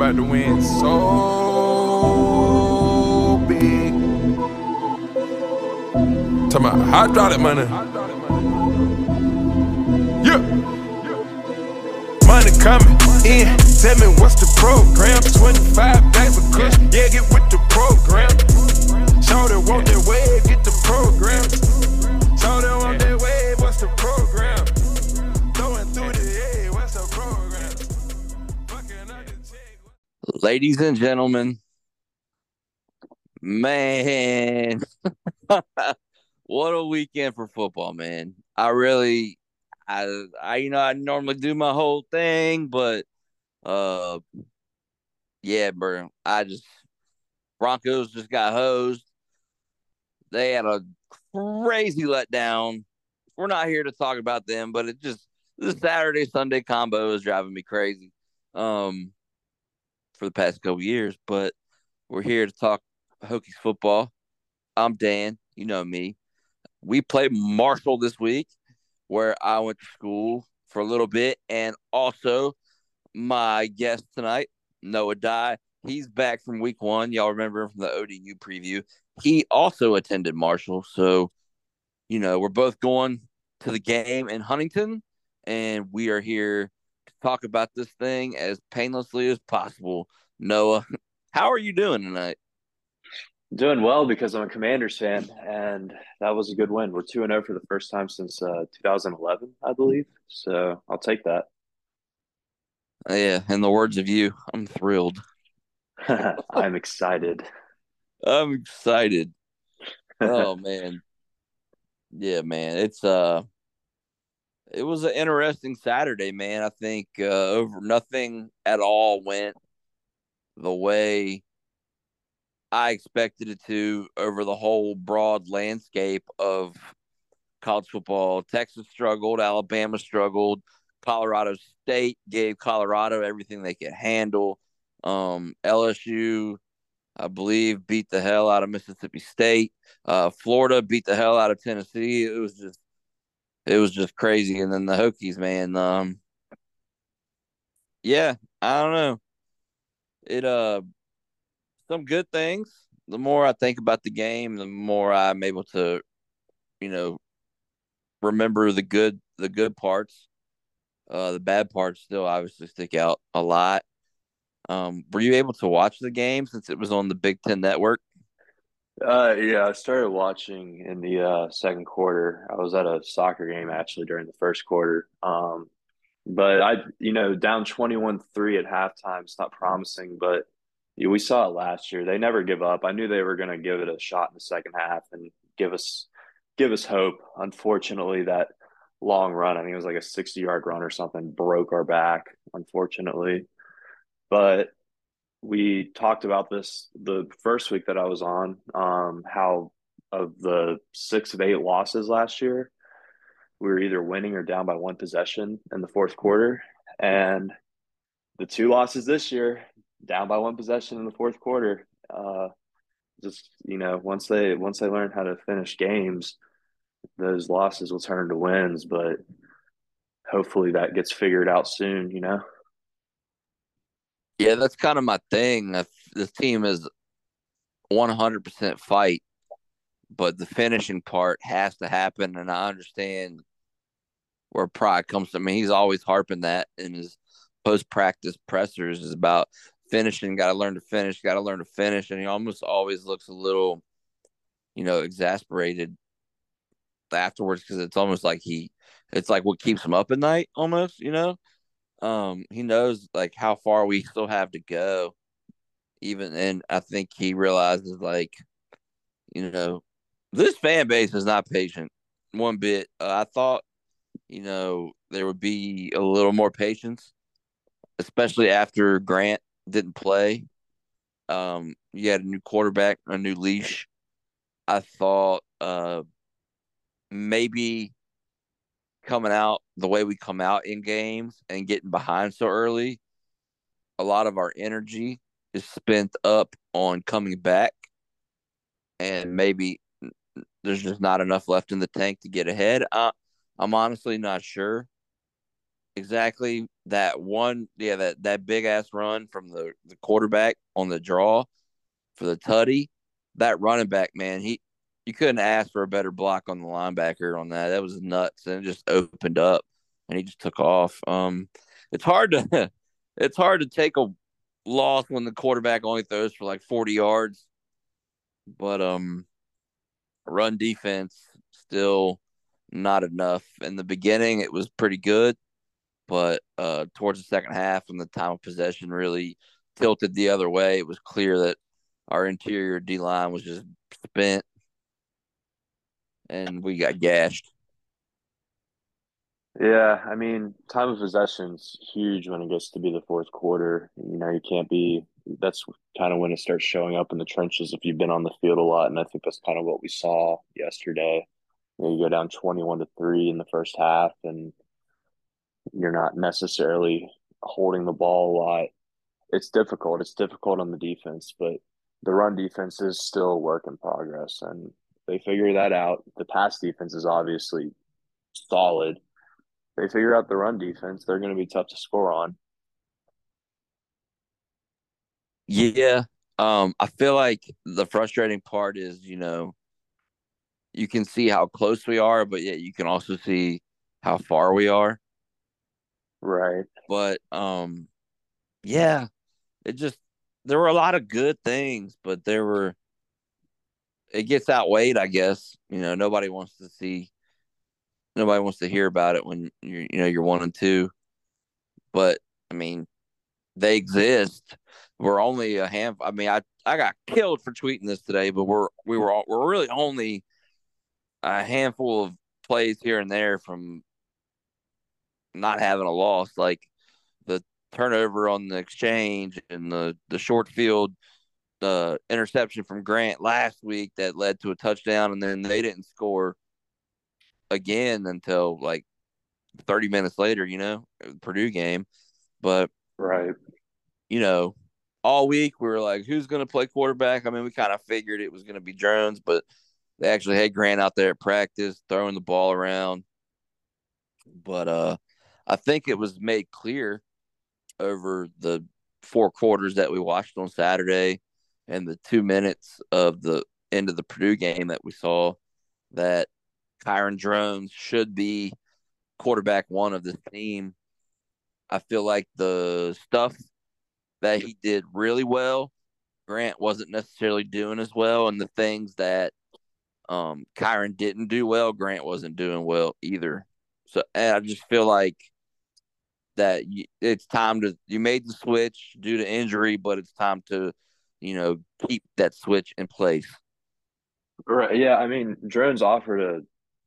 about to win so big. Talking about hydraulic money. Yeah. Money coming in. Tell me what's the program? 25 bags of kush. Yeah, get with the program. Show them want that wave, get the program. Ladies and gentlemen, man, what a weekend for football, man. I really, I, I, you know, I normally do my whole thing, but, uh, yeah, bro, I just, Broncos just got hosed. They had a crazy letdown. We're not here to talk about them, but it just, the Saturday Sunday combo is driving me crazy. Um, for the past couple years, but we're here to talk Hokies football. I'm Dan. You know me. We played Marshall this week, where I went to school for a little bit, and also my guest tonight, Noah Dye. He's back from week one. Y'all remember him from the ODU preview. He also attended Marshall, so you know we're both going to the game in Huntington, and we are here talk about this thing as painlessly as possible. Noah, how are you doing tonight? Doing well because I'm a Commanders fan, and that was a good win. We're two and zero for the first time since uh, 2011, I believe. So I'll take that. Uh, yeah, in the words of you, I'm thrilled. I'm excited. I'm excited. Oh man. Yeah, man. It's uh it was an interesting Saturday, man. I think uh over nothing at all went the way I expected it to over the whole broad landscape of college football. Texas struggled, Alabama struggled, Colorado State gave Colorado everything they could handle. Um, LSU, I believe, beat the hell out of Mississippi State. Uh, Florida beat the hell out of Tennessee. It was just, it was just crazy. And then the Hokies, man. Um, yeah, I don't know. It uh, some good things. The more I think about the game, the more I'm able to, you know, remember the good, the good parts. Uh, the bad parts still obviously stick out a lot. Um, were you able to watch the game since it was on the Big Ten Network? Uh, yeah, I started watching in the uh, second quarter. I was at a soccer game actually during the first quarter. Um, but I, you know, down 21 3 at halftime, it's not promising, but we saw it last year. They never give up. I knew they were going to give it a shot in the second half and give us give us hope. Unfortunately, that long run, I think it was like a 60 yard run or something, broke our back, unfortunately. But we talked about this the first week that I was on, um, how of the six of eight losses last year, we were either winning or down by one possession in the fourth quarter. And the two losses this year, down by one possession in the fourth quarter. Uh, just you know, once they once they learn how to finish games, those losses will turn to wins. But hopefully that gets figured out soon. You know. Yeah, that's kind of my thing. This team is 100% fight, but the finishing part has to happen. And I understand where Pry comes from. I mean, he's always harping that in his post practice pressers is about finishing. Got to learn to finish. Got to learn to finish. And he almost always looks a little, you know, exasperated afterwards because it's almost like he, it's like what keeps him up at night, almost. You know, um, he knows like how far we still have to go. Even and I think he realizes like, you know, this fan base is not patient one bit. Uh, I thought, you know, there would be a little more patience, especially after Grant didn't play. Um, you had a new quarterback, a new leash. I thought uh, maybe coming out the way we come out in games and getting behind so early, a lot of our energy is spent up on coming back, and maybe there's just not enough left in the tank to get ahead. Uh, I'm honestly not sure exactly that one, yeah, that that big ass run from the the quarterback on the draw for the tutty. That running back, man, he you couldn't ask for a better block on the linebacker on that. That was nuts, and it just opened up, and he just took off. Um, it's hard to it's hard to take a loss when the quarterback only throws for like forty yards, but um, run defense still not enough. In the beginning, it was pretty good, but uh, towards the second half, when the time of possession really tilted the other way, it was clear that our interior D line was just spent, and we got gashed. Yeah, I mean, time of possession's huge when it gets to be the fourth quarter. You know, you can't be. That's kind of when it starts showing up in the trenches if you've been on the field a lot, and I think that's kind of what we saw yesterday. You, know, you go down twenty-one to three in the first half, and you're not necessarily holding the ball a lot. It's difficult. It's difficult on the defense, but the run defense is still a work in progress, and they figure that out. The pass defense is obviously solid. They figure out the run defense, they're going to be tough to score on. Yeah, um, I feel like the frustrating part is, you know, you can see how close we are, but yet you can also see how far we are. Right. But um, yeah, it just there were a lot of good things, but there were it gets outweighed, I guess. You know, nobody wants to see nobody wants to hear about it when you're you know you're one and two. But I mean, they exist. We're only a handful. I mean, I I got killed for tweeting this today, but we're we were all, we're really only a handful of plays here and there from not having a loss. Like the turnover on the exchange and the the short field uh, interception from Grant last week that led to a touchdown, and then they didn't score again until like 30 minutes later, you know, Purdue game. But right, you know, all week we were like, who's going to play quarterback? I mean, we kind of figured it was going to be Drones, but they actually had Grant out there at practice throwing the ball around. But uh, I think it was made clear over the four quarters that we watched on Saturday and the two minutes of the end of the Purdue game that we saw that Kyron Drones should be quarterback one of this team. I feel like the stuff that he did really well, Grant wasn't necessarily doing as well, and the things that um Kyron didn't do well, Grant wasn't doing well either. So I just feel like that it's time to you made the switch due to injury, but it's time to you know keep that switch in place. Right. Yeah. I mean, Drones offered a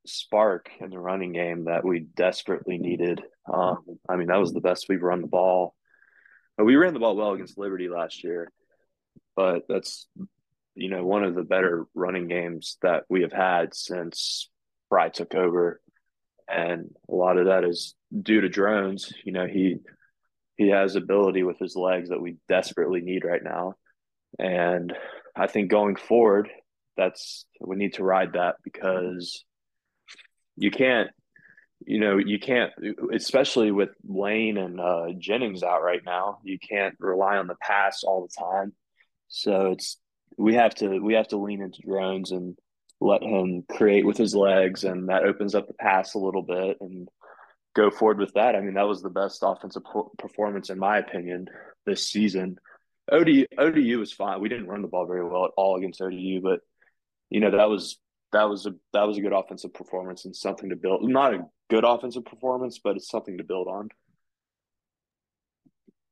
spark in the running game that we desperately needed. Um, I mean, that was the best we've run the ball. We ran the ball well against Liberty last year, but that's you know one of the better running games that we have had since Pry took over and a lot of that is due to Drones. You know, he he has ability with his legs that we desperately need right now, and I think going forward, that's we need to ride that because you can't, you know, you can't, especially with Lane and uh, Jennings out right now, you can't rely on the pass all the time. So it's we have to we have to lean into Drones and let him create with his legs, and that opens up the pass a little bit and go forward with that. I mean, that was the best offensive performance in my opinion this season. ODU, ODU was fine. We didn't run the ball very well at all against ODU, but you know that was that was a that was a good offensive performance and something to build. Not a good offensive performance, but it's something to build on.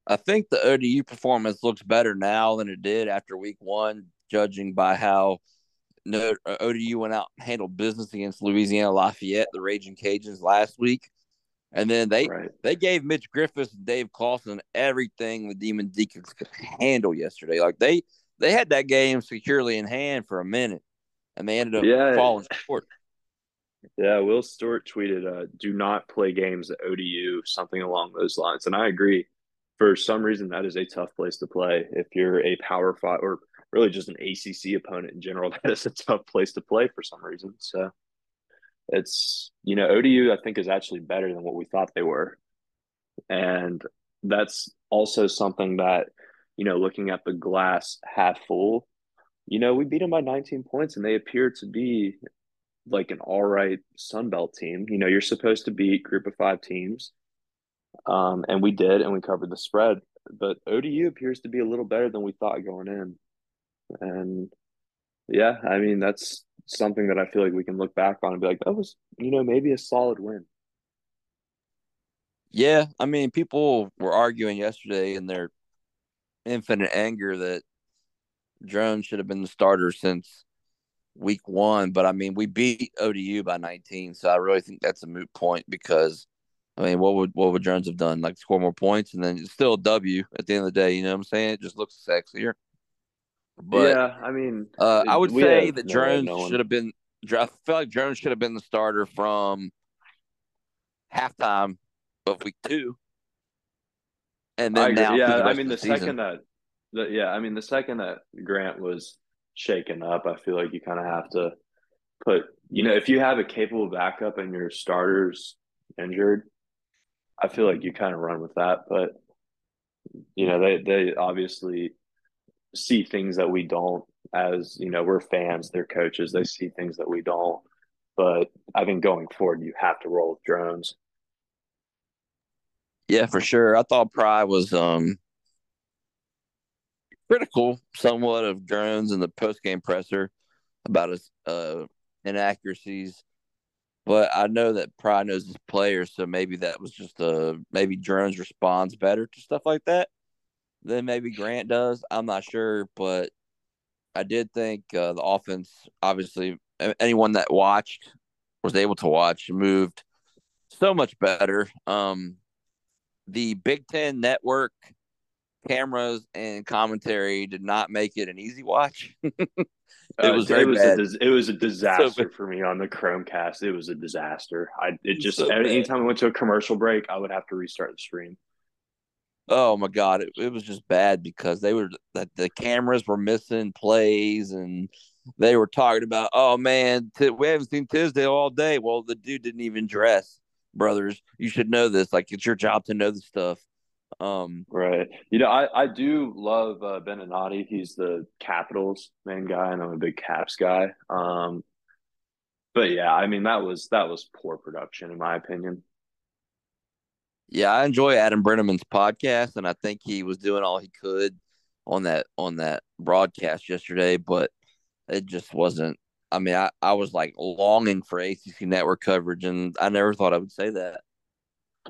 I think the ODU performance looks better now than it did after week one, judging by how ODU went out and handled business against Louisiana Lafayette, the Raging Cajuns, last week. And then they right. they gave Mitch Griffis and Dave Clawson everything the Demon Deacons could handle yesterday. Like they they had that game securely in hand for a minute, and they ended up yeah. falling short. Yeah, Will Stewart tweeted, uh, "Do not play games at ODU," something along those lines, and I agree. For some reason, that is a tough place to play if you're a power five or really just an ACC opponent in general. That is a tough place to play for some reason. So it's you know ODU I think is actually better than what we thought they were. And that's also something that, you know, looking at the glass half full, you know, we beat them by 19 points and they appear to be like an all right Sun Belt team. You know, you're supposed to beat group of five teams. Um, and we did, and we covered the spread. But ODU appears to be a little better than we thought going in. And yeah, I mean, that's something that I feel like we can look back on and be like, that was, you know, maybe a solid win. Yeah, I mean, people were arguing yesterday in their infinite anger that Drones should have been the starter since week one. But I mean, we beat ODU by 19, so I really think that's a moot point because I mean, what would what would Drones have done? Like score more points and then it's still a W at the end of the day. You know what I'm saying? It just looks sexier. But yeah, I mean, uh, I would say that Drones should have been. I feel like Drones should have been the starter from halftime of week two, and then now. Yeah, I mean, the, the second that, the, yeah, I mean, the second that Grant was shaken up, I feel like you kind of have to put, you know, if you have a capable backup and your starters injured, I feel like you kind of run with that. But you know, they they obviously see things that we don't. As you know, we're fans, they're coaches. They see things that we don't. But I think going forward, you have to roll with Drones. Yeah, for sure. I thought Pry was um critical somewhat of Drones in the post game presser about his uh, inaccuracies. But I know that Pry knows his players, so maybe that was just a maybe Drones responds better to stuff like that than maybe Grant does. I'm not sure, but I did think uh, the offense, obviously, anyone that watched was able to watch moved so much better. Um, the Big Ten Network cameras and commentary did not make it an easy watch. it uh, was it was bad. a it was a disaster so, for me on the Chromecast. It was a disaster. I it just so anytime bad. I went to a commercial break, I would have to restart the stream. Oh my god, it, it was just bad because they were that the cameras were missing plays and they were talking about, oh man, t- we haven't seen Tisdale all day. Well, the dude didn't even dress, brothers. You should know this. Like it's your job to know the stuff. Um, right. You know, I, I do love uh, Beninati. He's the Capitals main guy, and I'm a big Caps guy. Um, but yeah, I mean that was that was poor production in my opinion. Yeah, I enjoy Adam Breneman's podcast, and I think he was doing all he could on that on that broadcast yesterday, but it just wasn't. I mean, I, I was like longing for ACC network coverage, and I never thought I would say that.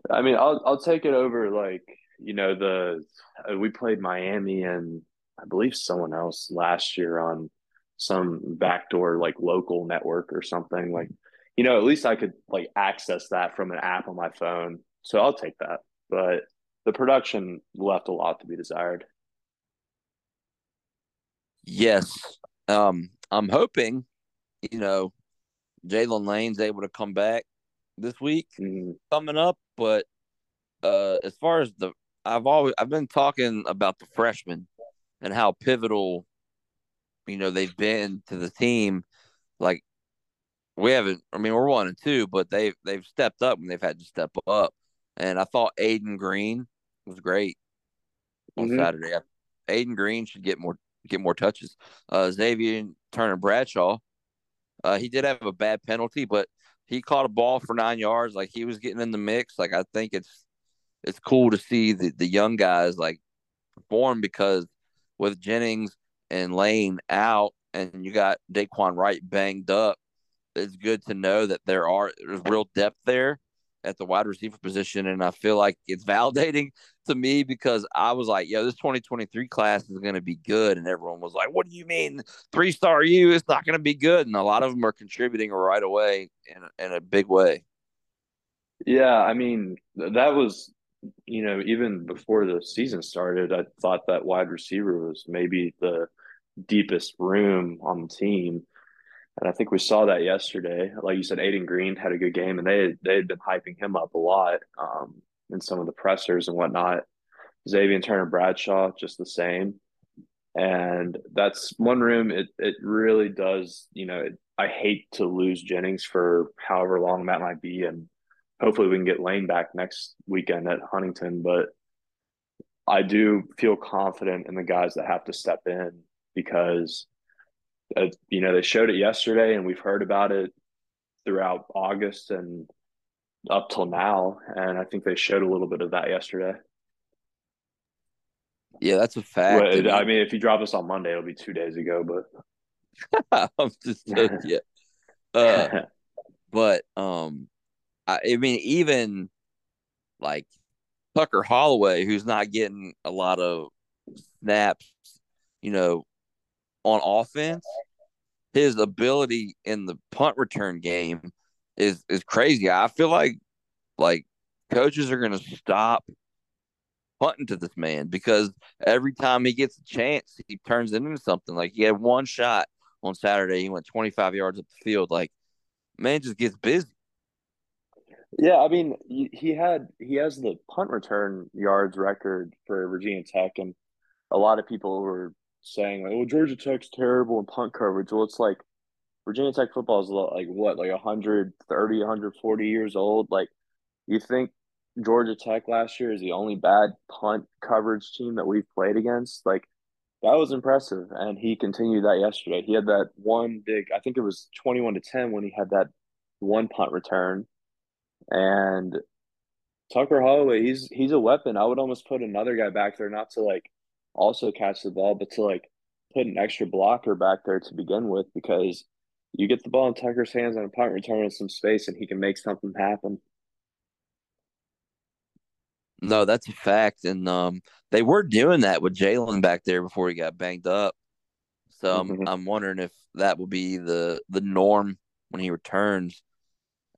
I mean, I'll I'll take it over like you know the uh, we played Miami and I believe someone else last year on some backdoor like local network or something like you know at least I could like access that from an app on my phone so I'll take that but the production left a lot to be desired yes um I'm hoping you know Jaylin Lane's able to come back this week mm. coming up but uh as far as the I've always I've been talking about the freshmen and how pivotal, you know, they've been to the team. Like we haven't. I mean, we're one and two, but they've they've stepped up when they've had to step up. And I thought Ayden Greene was great on mm-hmm. Saturday. Ayden Greene should get more get more touches. Uh, Xavier Turner Bradshaw, uh, he did have a bad penalty, but he caught a ball for nine yards. Like he was getting in the mix. Like I think it's it's cool to see the, the young guys like perform because with Jennings and Lane out and you got Daquan Wright banged up, it's good to know that there are there's real depth there at the wide receiver position. And I feel like it's validating to me because I was like, yo, this 2023 class is going to be good. And everyone was like, what do you mean? Three star you? It's not going to be good. And a lot of them are contributing right away in, in a big way. Yeah. I mean, that was you know, even before the season started, I thought that wide receiver was maybe the deepest room on the team. And I think we saw that yesterday. Like you said, Ayden Greene had a good game, and they they had been hyping him up a lot um, in some of the pressers and whatnot. Xavier Turner Bradshaw, just the same. And that's one room. It it really does. You know, it, I hate to lose Jennings for however long that might be, and hopefully we can get Lane back next weekend at Huntington. But I do feel confident in the guys that have to step in because, uh, you know, they showed it yesterday and we've heard about it throughout August and up till now. And I think they showed a little bit of that yesterday. Yeah, that's a fact. Well, I mean, if you drop us on Monday, it'll be two days ago, but I'm just yeah. Uh, but um, I, I mean, even like Tucker Holloway, who's not getting a lot of snaps, you know, on offense, his ability in the punt return game is is crazy. I feel like like coaches are going to stop punting to this man because every time he gets a chance, he turns it into something. Like he had one shot on Saturday, he went 25 yards up the field. Like man just gets busy. Yeah, I mean, he had he has the punt return yards record for Virginia Tech, and a lot of people were saying like, "Well, Georgia Tech's terrible in punt coverage." Well, it's like Virginia Tech football is like what, like 130, 140 years old. Like, you think Georgia Tech last year is the only bad punt coverage team that we've played against? Like, that was impressive, and he continued that yesterday. He had that one big, I think it was twenty-one to ten when he had that one punt return, and Tucker Holloway, he's he's a weapon. I would almost put another guy back there, not to like also catch the ball, but to like put an extra blocker back there to begin with, because you get the ball in Tucker's hands on a punt return in some space, and he can make something happen. No, that's a fact, and um, they were doing that with Jaylin back there before he got banged up. So I'm mm-hmm. I'm wondering if that will be the the norm when he returns.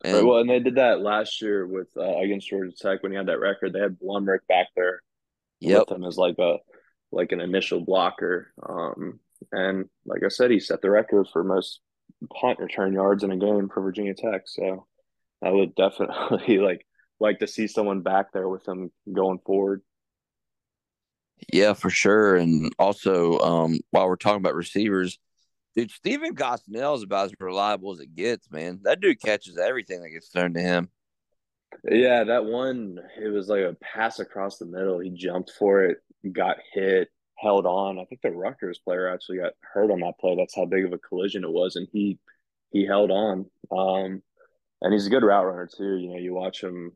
And, right, well, and they did that last year with uh, against Georgia Tech when he had that record. They had Blumrick back there yep. with him as like a like an initial blocker. Um, and like I said, he set the record for most punt return yards in a game for Virginia Tech. So I would definitely like like to see someone back there with him going forward. Yeah, for sure. And also, um, while we're talking about receivers, dude, Stephen Gosnell is about as reliable as it gets, man. That dude catches everything that gets thrown to him. Yeah, that one, it was like a pass across the middle. He jumped for it, got hit, held on. I think the Rutgers player actually got hurt on that play. That's how big of a collision it was, and he he held on. Um, and he's a good route runner too. You know, you watch him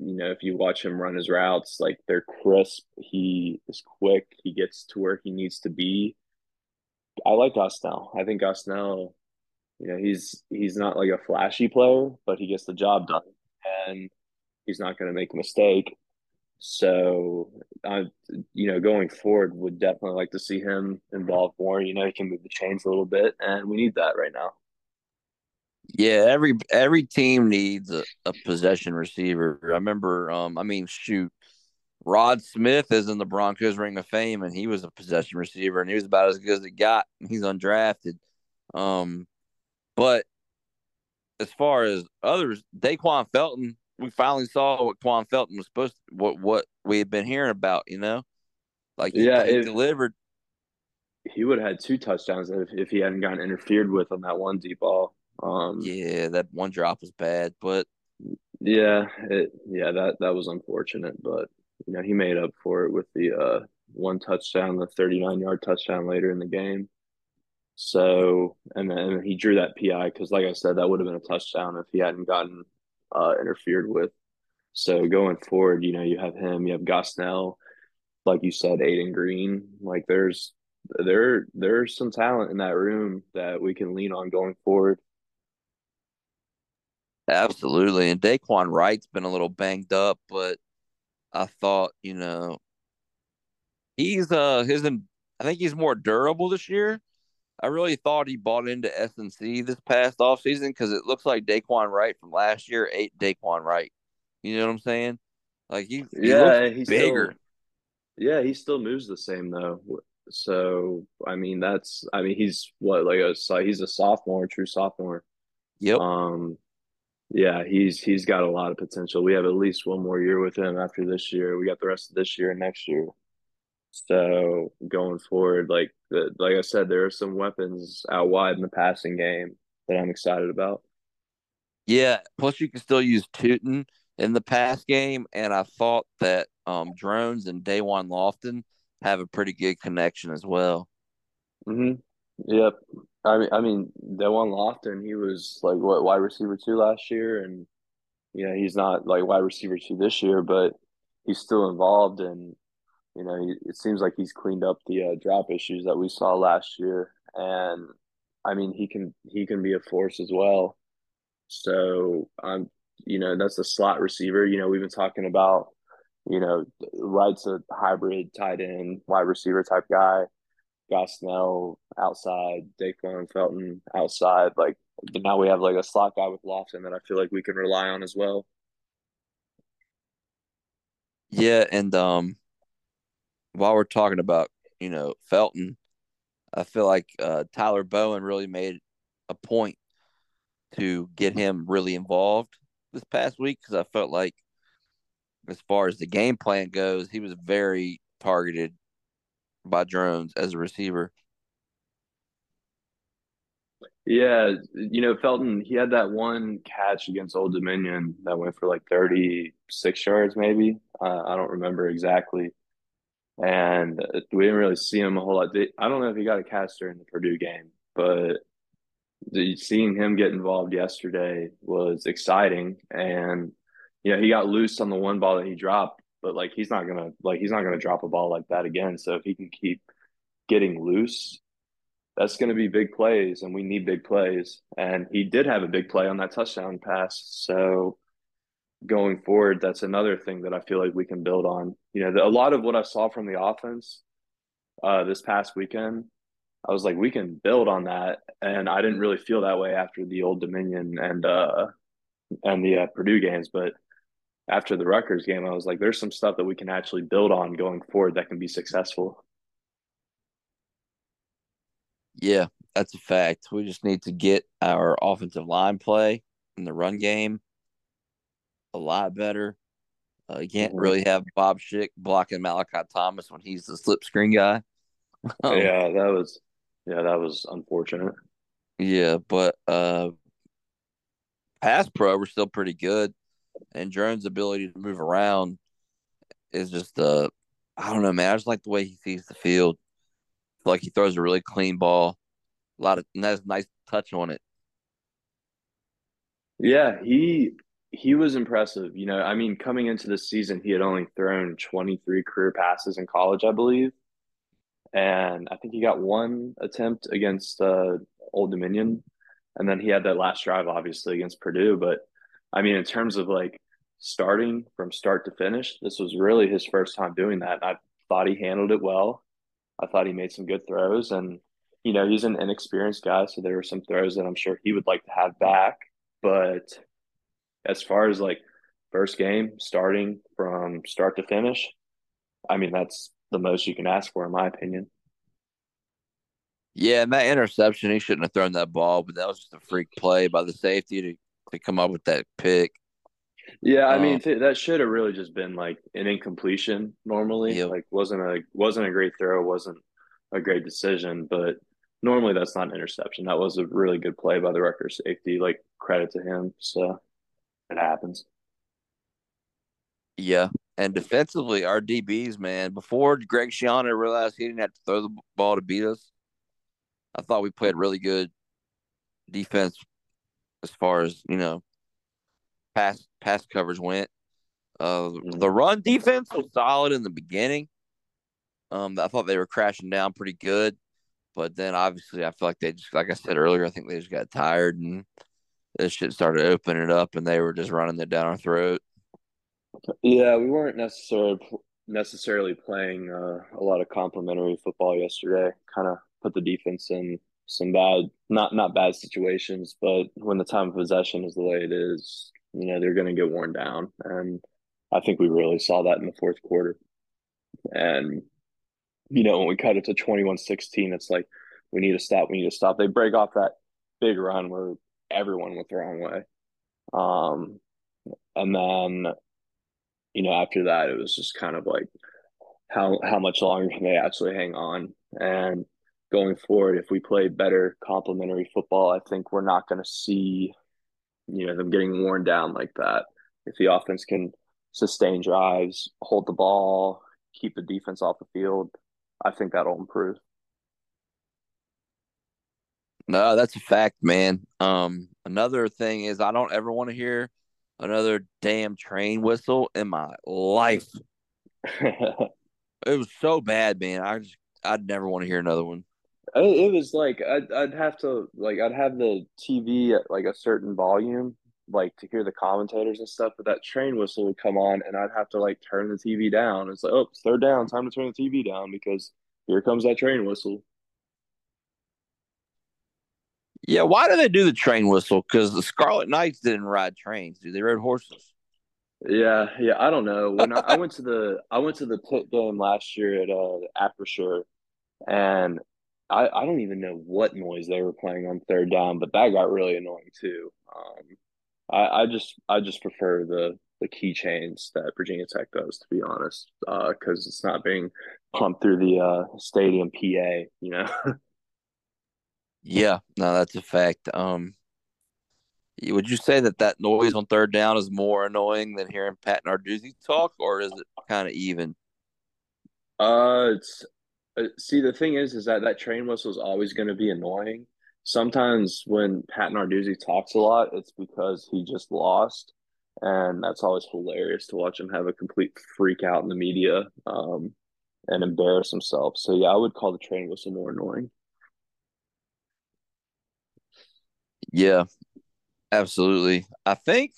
you know, if you watch him run his routes, like they're crisp. He is quick. He gets to where he needs to be. I like Gosnell. I think Gosnell, you know, he's he's not like a flashy player, but he gets the job done, and he's not going to make a mistake. So, I, you know, going forward, would definitely like to see him involved more. You know, he can move the chains a little bit, and we need that right now. Yeah, every every team needs a, a possession receiver. I remember, um, I mean, shoot, Rod Smith is in the Broncos Ring of Fame, and he was a possession receiver, and he was about as good as it got. And he's undrafted, um, but as far as others, Dayquan Felton, we finally saw what Quan Felton was supposed to, what what we had been hearing about. You know, like yeah, he, delivered. He would have had two touchdowns if, if he hadn't gotten interfered with on that one deep ball. Um, yeah, that one drop was bad, but yeah, it yeah that that was unfortunate, but you know he made up for it with the uh, one touchdown, the thirty nine yard touchdown later in the game. So and then he drew that PI because, like I said, that would have been a touchdown if he hadn't gotten uh, interfered with. So going forward, you know, you have him, you have Gosnell, like you said, Ayden Greene. Like there's there there's some talent in that room that we can lean on going forward. Absolutely. And Daquan Wright's been a little banged up, but I thought, you know, he's uh his I think he's more durable this year. I really thought he bought into SNC this past offseason because it looks like Daquan Wright from last year ate Daquan Wright. You know what I'm saying? Like he, he yeah, he's bigger. Still, yeah, he still moves the same though. So I mean, that's I mean he's what like a he's a sophomore, true sophomore. Yep. Um, yeah, he's he's got a lot of potential. We have at least one more year with him after this year. We got the rest of this year and next year. So going forward, like the, like I said, there are some weapons out wide in the passing game that I'm excited about. Yeah, plus you can still use Tuten in the pass game, and I thought that um, Drones and Daywan Lofton have a pretty good connection as well. hmm Yep. I mean, I mean, Daywan Lofton, he was like what wide receiver two last year, and you know he's not like wide receiver two this year, but he's still involved, and you know it seems like he's cleaned up the uh, drop issues that we saw last year, and I mean he can he can be a force as well. So I'm, you know, that's a slot receiver. You know, we've been talking about, you know, Wright's a hybrid tight end, wide receiver type guy. Gosnell outside, Daquan Felton outside. Like now we have like a slot guy with Lofton that I feel like we can rely on as well. Yeah, and um, while we're talking about you know Felton, I feel like uh, Tyler Bowen really made a point to get him really involved this past week because I felt like, as far as the game plan goes, he was very targeted by Drones as a receiver. Yeah, you know, Felton, he had that one catch against Old Dominion that went for like 36 yards, maybe. Uh, I don't remember exactly. And we didn't really see him a whole lot. I don't know if he got a catch during the Purdue game, but seeing him get involved yesterday was exciting. And, you know, he got loose on the one ball that he dropped, but like he's not gonna like he's not gonna drop a ball like that again. So if he can keep getting loose, that's gonna be big plays, and we need big plays. And he did have a big play on that touchdown pass. So going forward, that's another thing that I feel like we can build on. You know, the, a lot of what I saw from the offense uh, this past weekend I was like, we can build on that. And I didn't really feel that way after the Old Dominion and uh and the uh, Purdue games, but after the Rutgers game, I was like, there's some stuff that we can actually build on going forward that can be successful. Yeah, that's a fact. We just need to get our offensive line play in the run game a lot better. Uh, you can't mm-hmm. really have Bob Schick blocking Malachi Thomas when he's the slip screen guy. Um, yeah, that was yeah, that was unfortunate. Yeah, but uh pass pro we're still pretty good. And Drones' ability to move around is just uh I don't know, man. I just like the way he sees the field. like he throws a really clean ball. A lot of and that's nice touch on it. Yeah, he he was impressive. You know, I mean, coming into the season, he had only thrown 23 career passes in college, I believe and I think he got one attempt against uh, Old Dominion, and then he had that last drive, obviously against Purdue. But I mean, in terms of like starting from start to finish, this was really his first time doing that. I thought he handled it well. I thought he made some good throws, and you know he's an inexperienced guy, so there were some throws that I'm sure he would like to have back. But as far as like first game starting from start to finish, I mean that's the most you can ask for, in my opinion. Yeah, and that interception, he shouldn't have thrown that ball, but that was just a freak play by the safety to, to come up with that pick. Yeah, I um, mean th- that should have really just been like an incompletion normally. Yep. Like wasn't a wasn't a great throw, wasn't a great decision, but normally that's not an interception. That was a really good play by the Rutgers safety. Like credit to him. So it happens. Yeah, and defensively, our DBs, man, before Greg Schiano realized he didn't have to throw the ball to beat us, I thought we played really good defense as far as, you know, pass pass coverage went. Uh, the run defense was solid in the beginning. Um, I thought they were crashing down pretty good, but then obviously I feel like they just, like I said earlier, I think they just got tired and this shit started opening it up, and they were just running it down our throat. Yeah, we weren't necessarily necessarily playing uh, a lot of complimentary football yesterday. Kind of put the defense in some bad, not not bad situations, but when the time of possession is the way it is, you know they're going to get worn down, and I think we really saw that in the fourth quarter. And you know when we cut it to 21-16, it's like we need to stop. We need to stop. They break off that big run where everyone went the wrong way. Um, and then you know, after that, it was just kind of like how how much longer can they actually hang on? And going forward, if we play better complementary football, I think we're not going to see you know them getting worn down like that. If the offense can sustain drives, hold the ball, keep the defense off the field, I think that'll improve. No, that's a fact, man. Um, another thing is I don't ever want to hear another damn train whistle in my life. it was so bad, man. I just I'd never want to hear another one. It was like I'd I'd have to like I'd have the TV at like a certain volume, like to hear the commentators and stuff. But that train whistle would come on, and I'd have to like turn the TV down. It's like, oh, third down, time to turn the TV down because here comes that train whistle. Yeah, why do they do the train whistle? Because the Scarlet Knights didn't ride trains, do they rode horses? Yeah, yeah, I don't know. When I, I, went to the I went to the Pitt game last year at uh Acrisure, and I I don't even know what noise they were playing on third down, but that got really annoying too. Um, I I just I just prefer the the keychains that Virginia Tech does, to be honest, because uh, it's not being pumped through the uh, stadium PA, you know. yeah, no, that's a fact. Um, would you say that that noise on third down is more annoying than hearing Pat Narduzzi talk, or is it kind of even? Uh, it's uh, see the thing is, is that that train whistle is always going to be annoying. Sometimes when Pat Narduzzi talks a lot, it's because he just lost, and that's always hilarious to watch him have a complete freak out in the media um, and embarrass himself. So yeah, I would call the train whistle more annoying. Yeah, absolutely. I think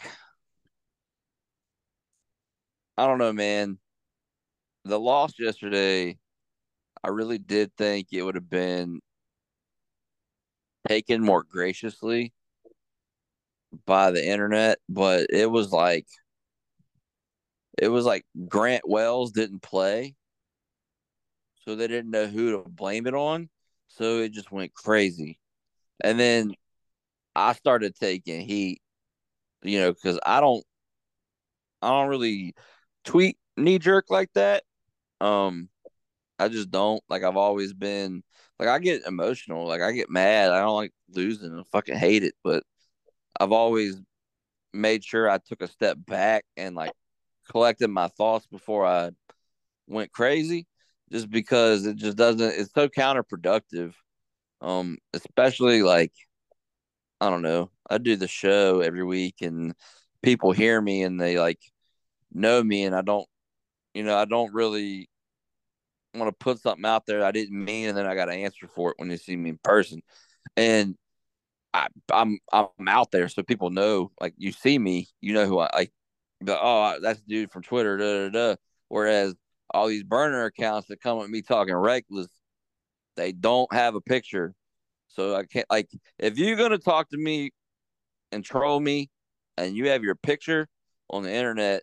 I don't know, man. The loss yesterday, I really did think it would have been taken more graciously by the internet, but it was like it was like Grant Wells didn't play, so they didn't know who to blame it on. So it just went crazy. And then I started taking heat, you know, because I don't I don't really tweet knee jerk like that. Um I just don't like I've always been like I get emotional, like I get mad. I don't like losing. I fucking hate it, but I've always made sure I took a step back and like collected my thoughts before I went crazy just because it just doesn't it's so counterproductive. Um especially like I don't know. I do the show every week and people hear me and they like know me and I don't you know, I don't really want to put something out there I didn't mean and then I got to answer for it when they see me in person. And I, I'm I'm out there, so people know. Like you see me, you know who I like. Oh, that's dude from Twitter. Da, da, da. Whereas all these burner accounts that come with me talking reckless, they don't have a picture. So I can't like if you're gonna talk to me and troll me, and you have your picture on the internet,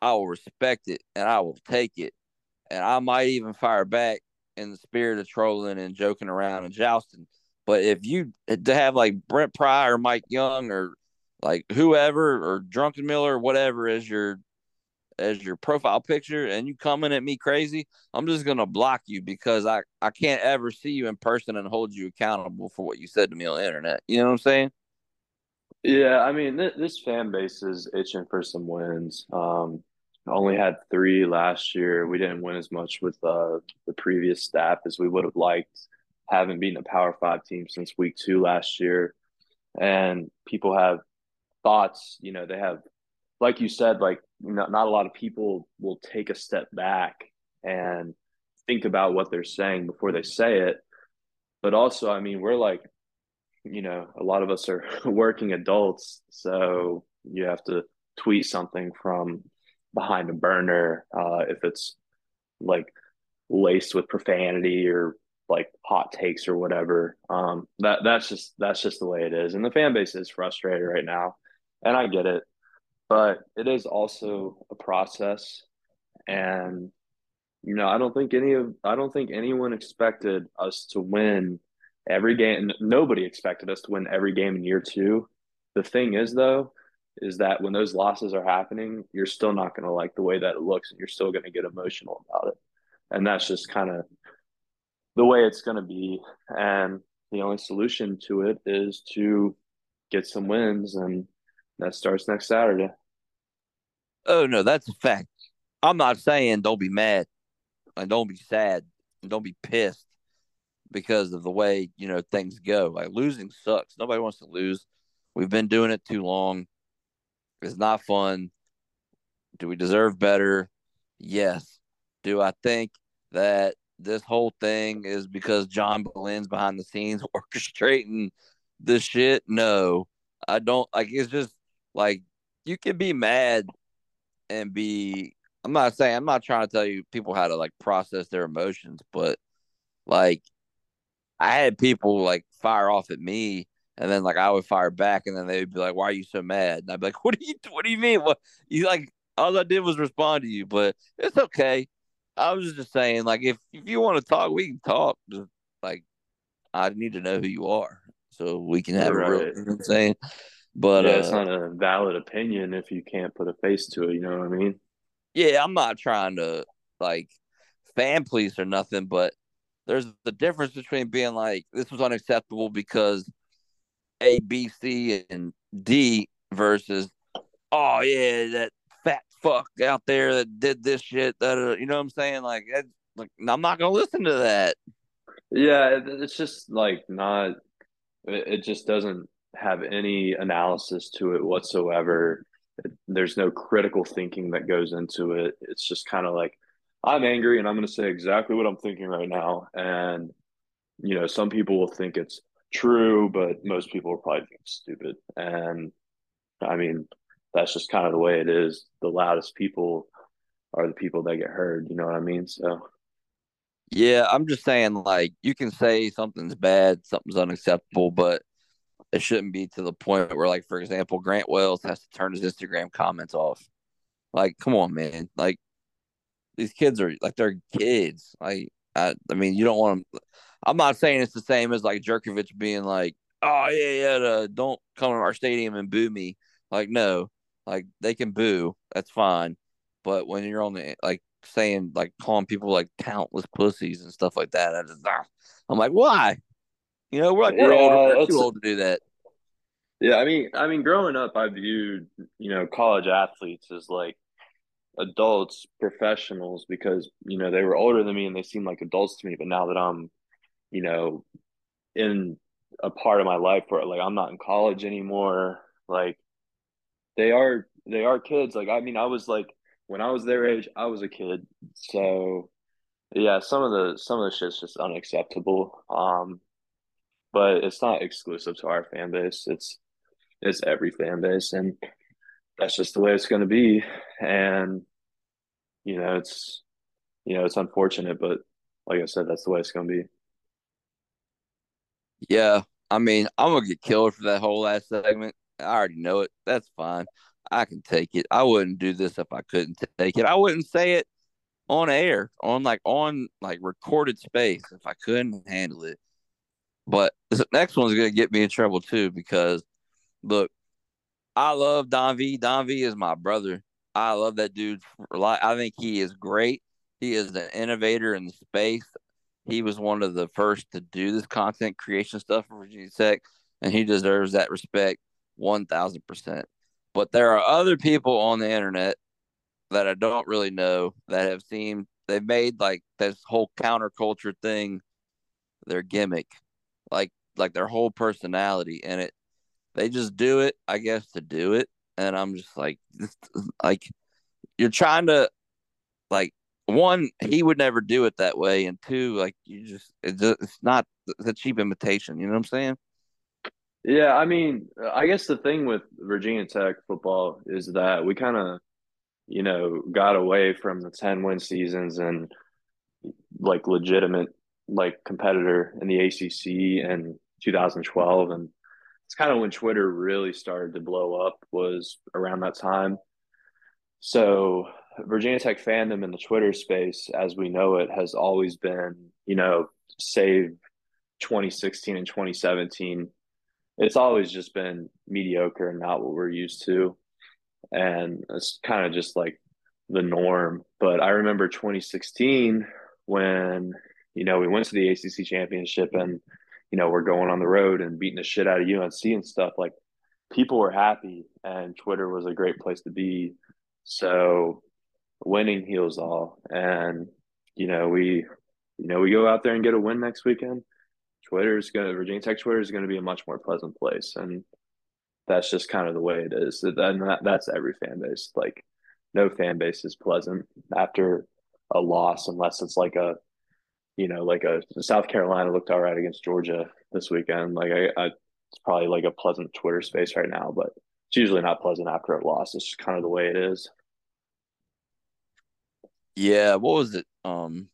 I will respect it and I will take it, and I might even fire back in the spirit of trolling and joking around and jousting. But if you to have like Brent Pry or Mike Young or like whoever or Drunken Miller or whatever as your as your profile picture and you coming at me crazy, I'm just gonna block you because I I can't ever see you in person and hold you accountable for what you said to me on the internet. You know what I'm saying? Yeah, I mean th- this fan base is itching for some wins. Um, only had three last year. We didn't win as much with uh, the previous staff as we would have liked haven't beaten a Power Five team since week two last year, and people have thoughts. You know, they have, like you said, like not, not a lot of people will take a step back and think about what they're saying before they say it. But also, I mean, we're like, you know, a lot of us are working adults, so you have to tweet something from behind a burner uh, if it's like laced with profanity or like hot takes or whatever. Um, that that's just that's just the way it is, and the fan base is frustrated right now, and I get it, but it is also a process, and you know I don't think any of I don't think anyone expected us to win every game. Nobody expected us to win every game in year two. The thing is though, is that when those losses are happening, you're still not going to like the way that it looks, and you're still going to get emotional about it, and that's just kind of the way it's going to be. And the only solution to it is to get some wins and that starts next Saturday. Oh no, that's a fact. I'm not saying don't be mad and don't be sad and don't be pissed because of the way you know things go. Like losing sucks. Nobody wants to lose. We've been doing it too long. It's not fun. Do we deserve better? Yes. Do I think that this whole thing is because John Boleyn's behind the scenes orchestrating the shit? No. I don't like it's just like you can be mad and be I'm not saying I'm not trying to tell you people how to like process their emotions, but like I had people like fire off at me and then like I would fire back and then they would be like, Why are you so mad? And I'd be like, What do you what do you mean? What you like all I did was respond to you, but it's okay. I was just saying, like, if, if you want to talk, we can talk. Just, like, I need to know who you are so we can have right. a real. You know what I'm saying? But yeah, uh, it's not a valid opinion if you can't put a face to it. You know what I mean? Yeah, I'm not trying to like fan police or nothing, but there's the difference between being like this was unacceptable because A, B, C, and D versus oh yeah, that fat fuck out there that did this shit. That you know what I'm saying? Like, like I'm not gonna listen to that. Yeah, it's just like not. It just doesn't have any analysis to it whatsoever. There's no critical thinking that goes into it. It's just kind of like I'm angry and I'm going to say exactly what I'm thinking right now. And you know, some people will think it's true, but most people will probably think it's stupid. And I mean, that's just kind of the way it is. The loudest people are the people that get heard. You know what I mean? So. Yeah, I'm just saying, like, you can say something's bad, something's unacceptable, but it shouldn't be to the point where, like, for example, Grant Wells has to turn his Instagram comments off. Like, come on, man. Like, these kids are like they're kids. Like, I, I mean, you don't want them. I'm not saying it's the same as like Jurkovec being like, "Oh yeah, yeah, don't come to our stadium and boo me." Like, no, like they can boo, that's fine. But when you're on the like saying like calling people like countless pussies and stuff like that, I just ah, I'm like, why? You know, we're like we're yeah, older, we're too old to do that. Yeah, I mean, I mean, growing up, I viewed you know college athletes as like adults, professionals, because you know they were older than me and they seemed like adults to me. But now that I'm, you know, in a part of my life where like I'm not in college anymore, like they are they are kids. Like I mean, I was like when I was their age, I was a kid. So yeah, some of the some of the shit's just unacceptable. Um, but it's not exclusive to our fan base. It's it's every fan base, and that's just the way it's going to be. And you know, it's you know, it's unfortunate, but like I said, that's the way it's going to be. Yeah, I mean, I'm gonna get killed for that whole last segment. I already know it. That's fine. I can take it. I wouldn't do this if I couldn't take it. I wouldn't say it on air, on like on like recorded space if I couldn't handle it. But this next one's gonna get me in trouble too because look, I love Don V. Don V is my brother. I love that dude. I think he is great. He is an innovator in the space. He was one of the first to do this content creation stuff for Virginia Tech, and he deserves that respect. 1000%. But there are other people on the internet that I don't really know that have seen, they've made like this whole counterculture thing their gimmick, like like their whole personality. And it, they just do it, I guess, to do it. And I'm just like, like, you're trying to, like, one, he would never do it that way. And two, like, you just, it's, it's not, the cheap imitation. You know what I'm saying? Yeah, I mean, I guess the thing with Virginia Tech football is that we kind of, you know, got away from the 10 win seasons and like legitimate like competitor in the ACC in 2012 and it's kind of when Twitter really started to blow up was around that time. So, Virginia Tech fandom in the Twitter space as we know it has always been, you know, save 2016 and 2017 it's always just been mediocre and not what we're used to. And it's kind of just like the norm. But I remember 2016 when, you know, we went to the ACC championship and, you know, we're going on the road and beating the shit out of UNC and stuff. Like people were happy, and Twitter was a great place to be. So winning heals all, and you know we, you know we go out there and get a win next weekend. Twitter is going to Virginia Tech Twitter is going to be a much more pleasant place, and that's just kind of the way it is. And that, that's every fan base. Like no fan base is pleasant after a loss unless it's like a you know like a South Carolina looked all right against Georgia this weekend. Like I, I it's probably like a pleasant Twitter space right now, but it's usually not pleasant after a loss. It's just kind of the way it is. Yeah, what was it? Um,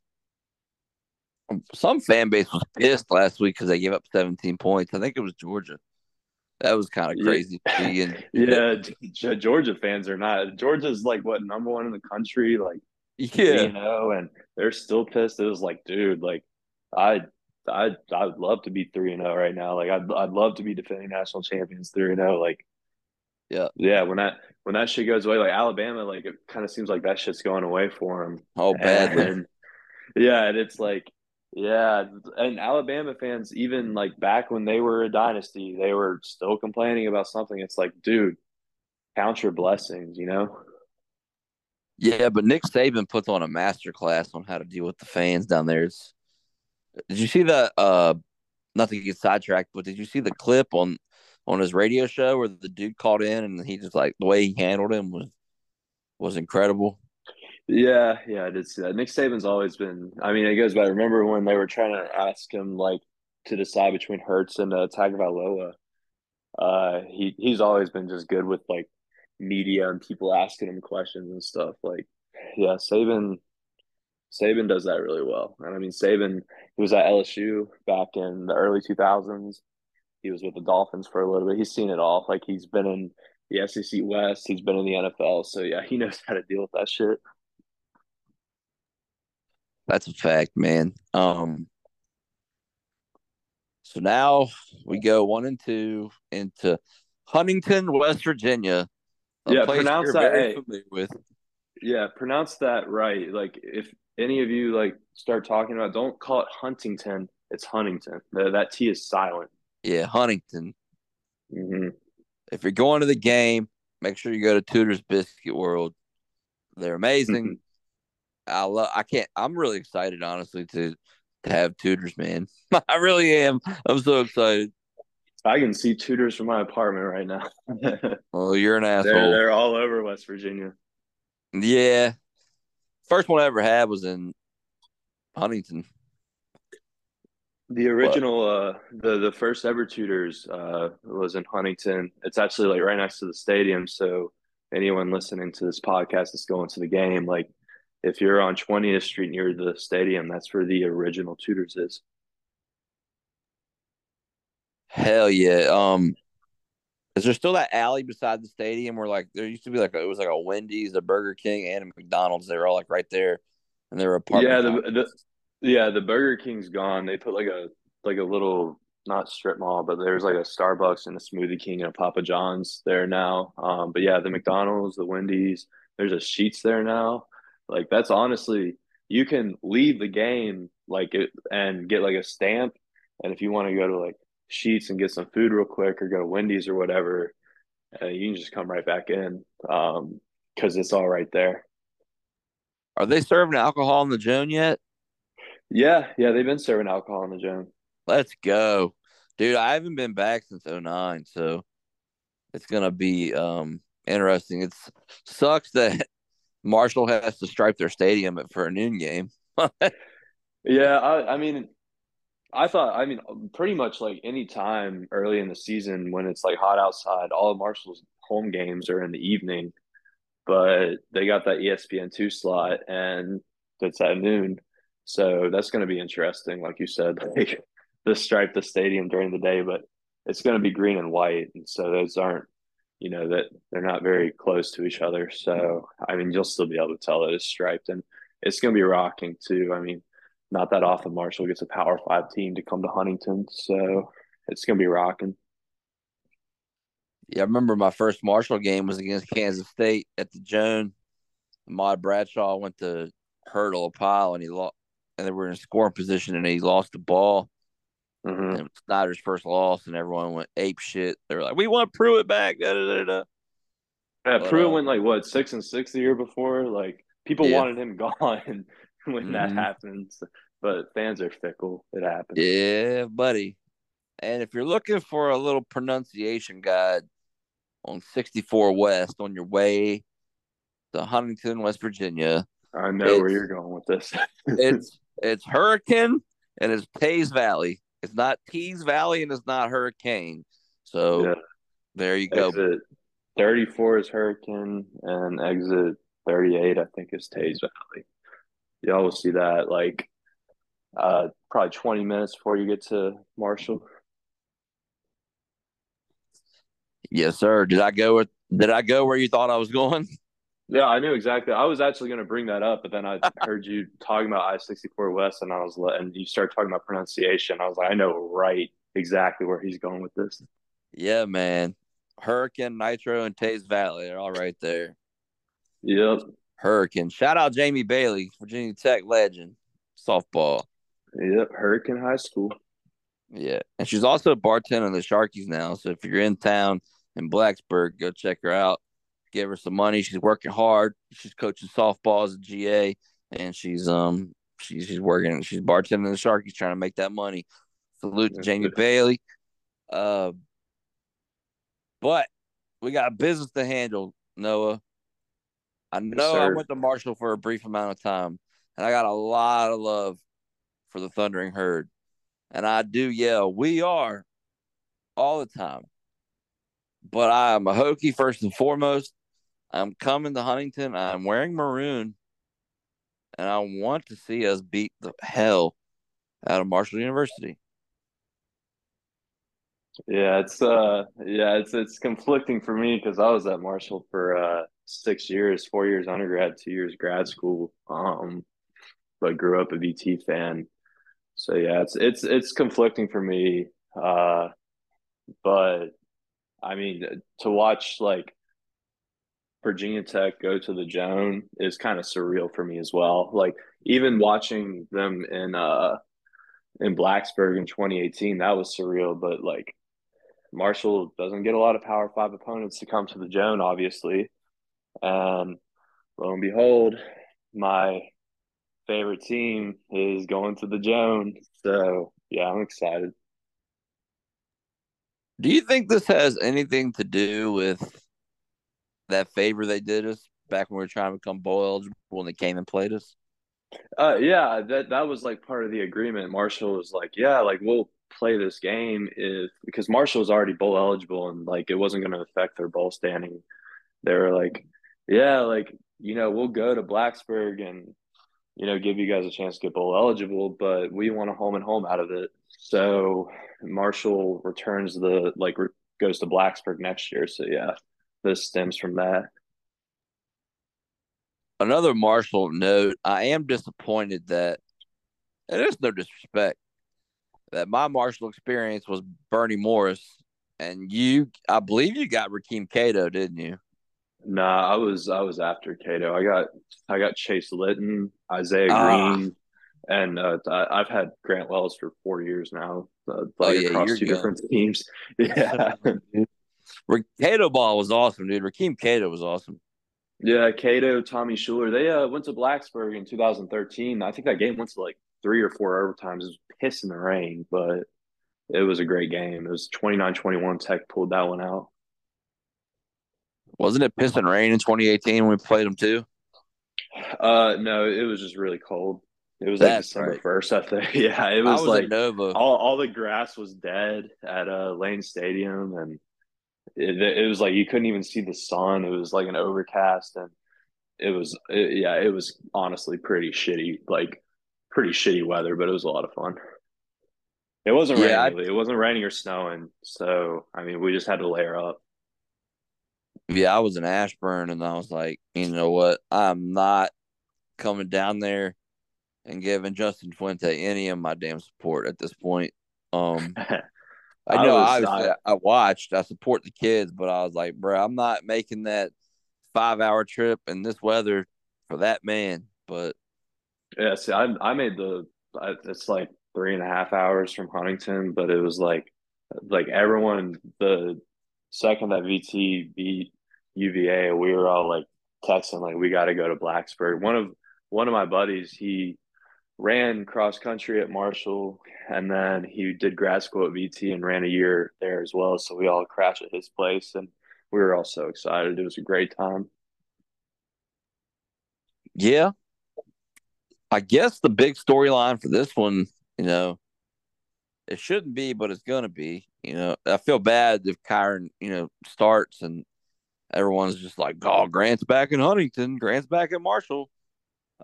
some fan base was pissed last week because they gave up 17 points. I think it was Georgia. That was kind of crazy. Yeah. yeah, Georgia fans are not. Georgia's like what number one in the country, like yeah, you know, and they're still pissed. It was like, dude, like I, I, I'd love to be three and zero oh right now. Like I'd, I'd love to be defending national champions three and zero. Like, yeah, yeah. When that when that shit goes away, like Alabama, like it kind of seems like that shit's going away for them. Oh, badly. And, yeah, and it's like yeah, and Alabama fans, even like back when they were a dynasty, they were still complaining about something. It's like, dude, count your blessings, you know? Yeah, but Nick Saban puts on a master class on how to deal with the fans down there. It's, did you see the uh not to get sidetracked, but did you see the clip on on his radio show where the dude called in and he just like the way he handled him was was incredible. Yeah, yeah, I did see that. Nick Saban's always been. I mean, it goes back. Remember when they were trying to ask him like to decide between Hurts and uh, Tagovailoa? Uh, he he's always been just good with like media and people asking him questions and stuff. Like, yeah, Saban, Saban does that really well. And I mean, Saban he was at LSU back in the early two thousands. He was with the Dolphins for a little bit. He's seen it all. Like he's been in the SEC West. He's been in the NFL. So yeah, he knows how to deal with that shit. That's a fact, man. Um, so now we go one and two into Huntington, West Virginia. Yeah, pronounce that. With. Yeah, pronounce that right. Like if any of you like start talking about, don't call it Huntington. It's Huntington. That, that T is silent. Yeah, Huntington. Mm-hmm. If you're going to the game, make sure you go to Tudor's Biscuit World. They're amazing. I love. I can't. I'm really excited, honestly, to to have Tudor's, man. I really am. I'm so excited. I can see Tudor's from my apartment right now. well, you're an asshole. They're, they're all over West Virginia. Yeah. First one I ever had was in Huntington. The original, uh, the the first ever Tudor's uh, was in Huntington. It's actually like right next to the stadium. So anyone listening to this podcast that's going to the game, like if you're on 20th Street near the stadium, that's where the original Tudor's is. Hell yeah. Um is there still that alley beside the stadium where like there used to be like a, it was like a Wendy's, a Burger King, and a McDonald's. They were all like right there, and they were apartment. Yeah, the, the yeah the Burger King's gone. They put like a like a little not strip mall, but there's like a Starbucks and a Smoothie King and a Papa John's there now. Um, but yeah, the McDonald's, the Wendy's, there's a Sheetz there now. Like that's honestly, you can leave the game like it and get like a stamp, and if you want to go to like Sheetz and get some food real quick, or go to Wendy's or whatever, uh, you can just come right back in because um, it's all right there. Are they serving alcohol in the Joan yet? Yeah, yeah, they've been serving alcohol in the Joan. Let's go, dude. I haven't been back since 09, so it's gonna be um interesting. It sucks that Marshall has to stripe their stadium for a noon game. yeah, I, I mean, I thought, I mean, um, pretty much like any time early in the season when it's like hot outside, all of Marshall's home games are in the evening, but they got that ESPN two slot and it's at noon. So that's going to be interesting. Like you said, like the stripe the stadium during the day, but it's going to be green and white. And so those aren't you know that they're not very close to each other. So I mean, you'll still be able to tell that it's striped, and it's going to be rocking too. I mean, not that often Marshall gets a Power Five team to come to Huntington, so it's going to be rocking. Yeah, I remember my first Marshall game was against Kansas State at the Joan. Ahmad Bradshaw went to hurdle a pile, and he lost, and they were in scoring position, and he lost the ball. hmm and Snyder's first loss, and everyone went ape shit. They were like, "We want Pruitt back." Da, da, da, da. Yeah, But, Pruitt uh, went like what six and six the year before. Like people Yeah. wanted him gone when that Mhm. happens, but fans are fickle. It happens. Yeah, buddy. And if you're looking for a little pronunciation guide on 64 West on your way to Huntington, West Virginia, I know where you're going with this. it's it's Hurricane and it's Taze Valley. It's not Tees Valley and it's not Hurricane. So Yeah. there you go. exit 34 is Hurricane, and exit 38, I think, is Taze Valley. Y'all will see that like uh, probably 20 minutes before you get to Marshall. Yes, sir. Did I go with did I go where you thought I was going? Yeah, I knew exactly. I was actually going to bring that up, but then I heard you talking about I 64 West, and I was and you started talking about pronunciation. I was like, I know right exactly where he's going with this. Yeah, man. Hurricane, Nitro, and Taze Valley. They're all right there. Yep. Hurricane. Shout out Jamie Bailey, Virginia Tech legend, softball. Yep. Hurricane High School. Yeah. And she's also a bartender bartending the Sharkey's now. So if you're in town in Blacksburg, go check her out. Give her some money. She's working hard. She's coaching softball as a GA. And she's um she's she's working she's bartending the Sharkey's trying to make that money. Salute to Jamie. Bailey. Uh but we got business to handle, Noah. I know I went to Marshall for a brief amount of time, and I got a lot of love for the Thundering Herd. And I do yell, we are all the time. But I am a Hokie first and foremost. I'm coming to Huntington. I'm wearing maroon. And I want to see us beat the hell out of Marshall University. Yeah, it's uh yeah, it's it's conflicting for me because I was at Marshall for uh six years, four years undergrad, two years grad school. Um, but grew up a VT fan. So yeah, it's it's it's conflicting for me. Uh, but I mean to watch like Virginia Tech go to the Joan is kind of surreal for me as well. Like even watching them in uh in Blacksburg in 2018, that was surreal. But like Marshall doesn't get a lot of Power Five opponents to come to the Joan, obviously. And lo and behold, my favorite team is going to the Joan. So yeah, I'm excited. Do you think this has anything to do with that favor they did us back when we were trying to become bowl eligible when they came and played us? Uh, yeah, that that was like part of the agreement. Marshall was like, yeah, like we'll play this game if because Marshall was already bowl eligible and like it wasn't going to affect their bowl standing. They were like, yeah, like you know, we'll go to Blacksburg and you know give you guys a chance to get bowl eligible, but we want a home and home out of it. So Marshall returns the like re- goes to Blacksburg next year. So yeah, this stems from that. Another Marshall note: I am disappointed that, and there's no disrespect, that my Marshall experience was Bernie Morris, and you, I believe you got Rakeem Cato, didn't you? Nah, I was I was after Cato. I got I got Chase Litton, Isaiah Ah. Green, and uh, I've had Grant Wells for four years now, uh, Oh, yeah, across you're two young. different teams. Yeah, Cato ball was awesome, dude. Rakeem Cato was awesome. yeah. Cato, Tommy Shuler, they uh, went to Blacksburg in 2013. I think that game went to like three or four overtimes. It was piss in the rain, but it was a great game. It was 29-21. Tech pulled that one out. Wasn't it piss and rain in 2018 when we played them too? Uh, no, it was just really cold. It was That's like December right. first, I think. Yeah, it was, was like Nova. all all the grass was dead at uh, Lane Stadium, and it, it was like you couldn't even see the sun. It was like an overcast, and it was it, yeah, it was honestly pretty shitty, like pretty shitty weather, but it was a lot of fun. It wasn't Yeah, raining. It wasn't raining or snowing, so I mean, we just had to layer up. Yeah, I was in Ashburn, and I was like, you know what? I'm not coming down there and giving Justin Fuente any of my damn support at this point. Um, I I know, was- obviously, I, watched, I support the kids, but I was like, bro, I'm not making that five hour trip in this weather for that man. But Yeah, see, I I made the it's like three and a half hours from Huntington, but it was like like everyone the second that VT beat UVA, we were all like texting like we got to go to Blacksburg. One of one of my buddies, he ran cross country at Marshall, and then he did grad school at VT and ran a year there as well. So we all crashed at his place, and we were all so excited. It was a great time. Yeah, I guess the big storyline for this one, you know, it shouldn't be, but it's gonna be. You know, I feel bad if Kyron, you know, starts and everyone's just like, "Oh, Grant's back in Huntington, Grant's back at Marshall."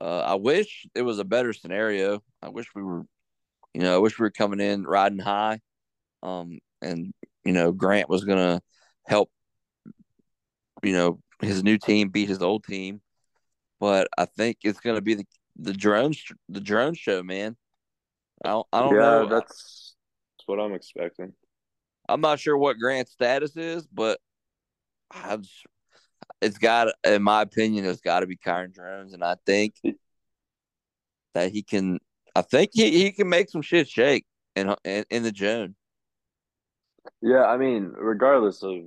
Uh, I wish it was a better scenario. I wish we were, you know, I wish we were coming in riding high, um, and you know, Grant was gonna help, you know, his new team beat his old team. But I think it's gonna be the the drone the drone show, man. I don't, I don't yeah, know. that's that's what I'm expecting. I'm not sure what Grant's status is, but I it's got, in my opinion, it's got to be Kyron Drones, and I think that he can. I think he, he can make some shit shake in in, in the Joan. Yeah, I mean, regardless of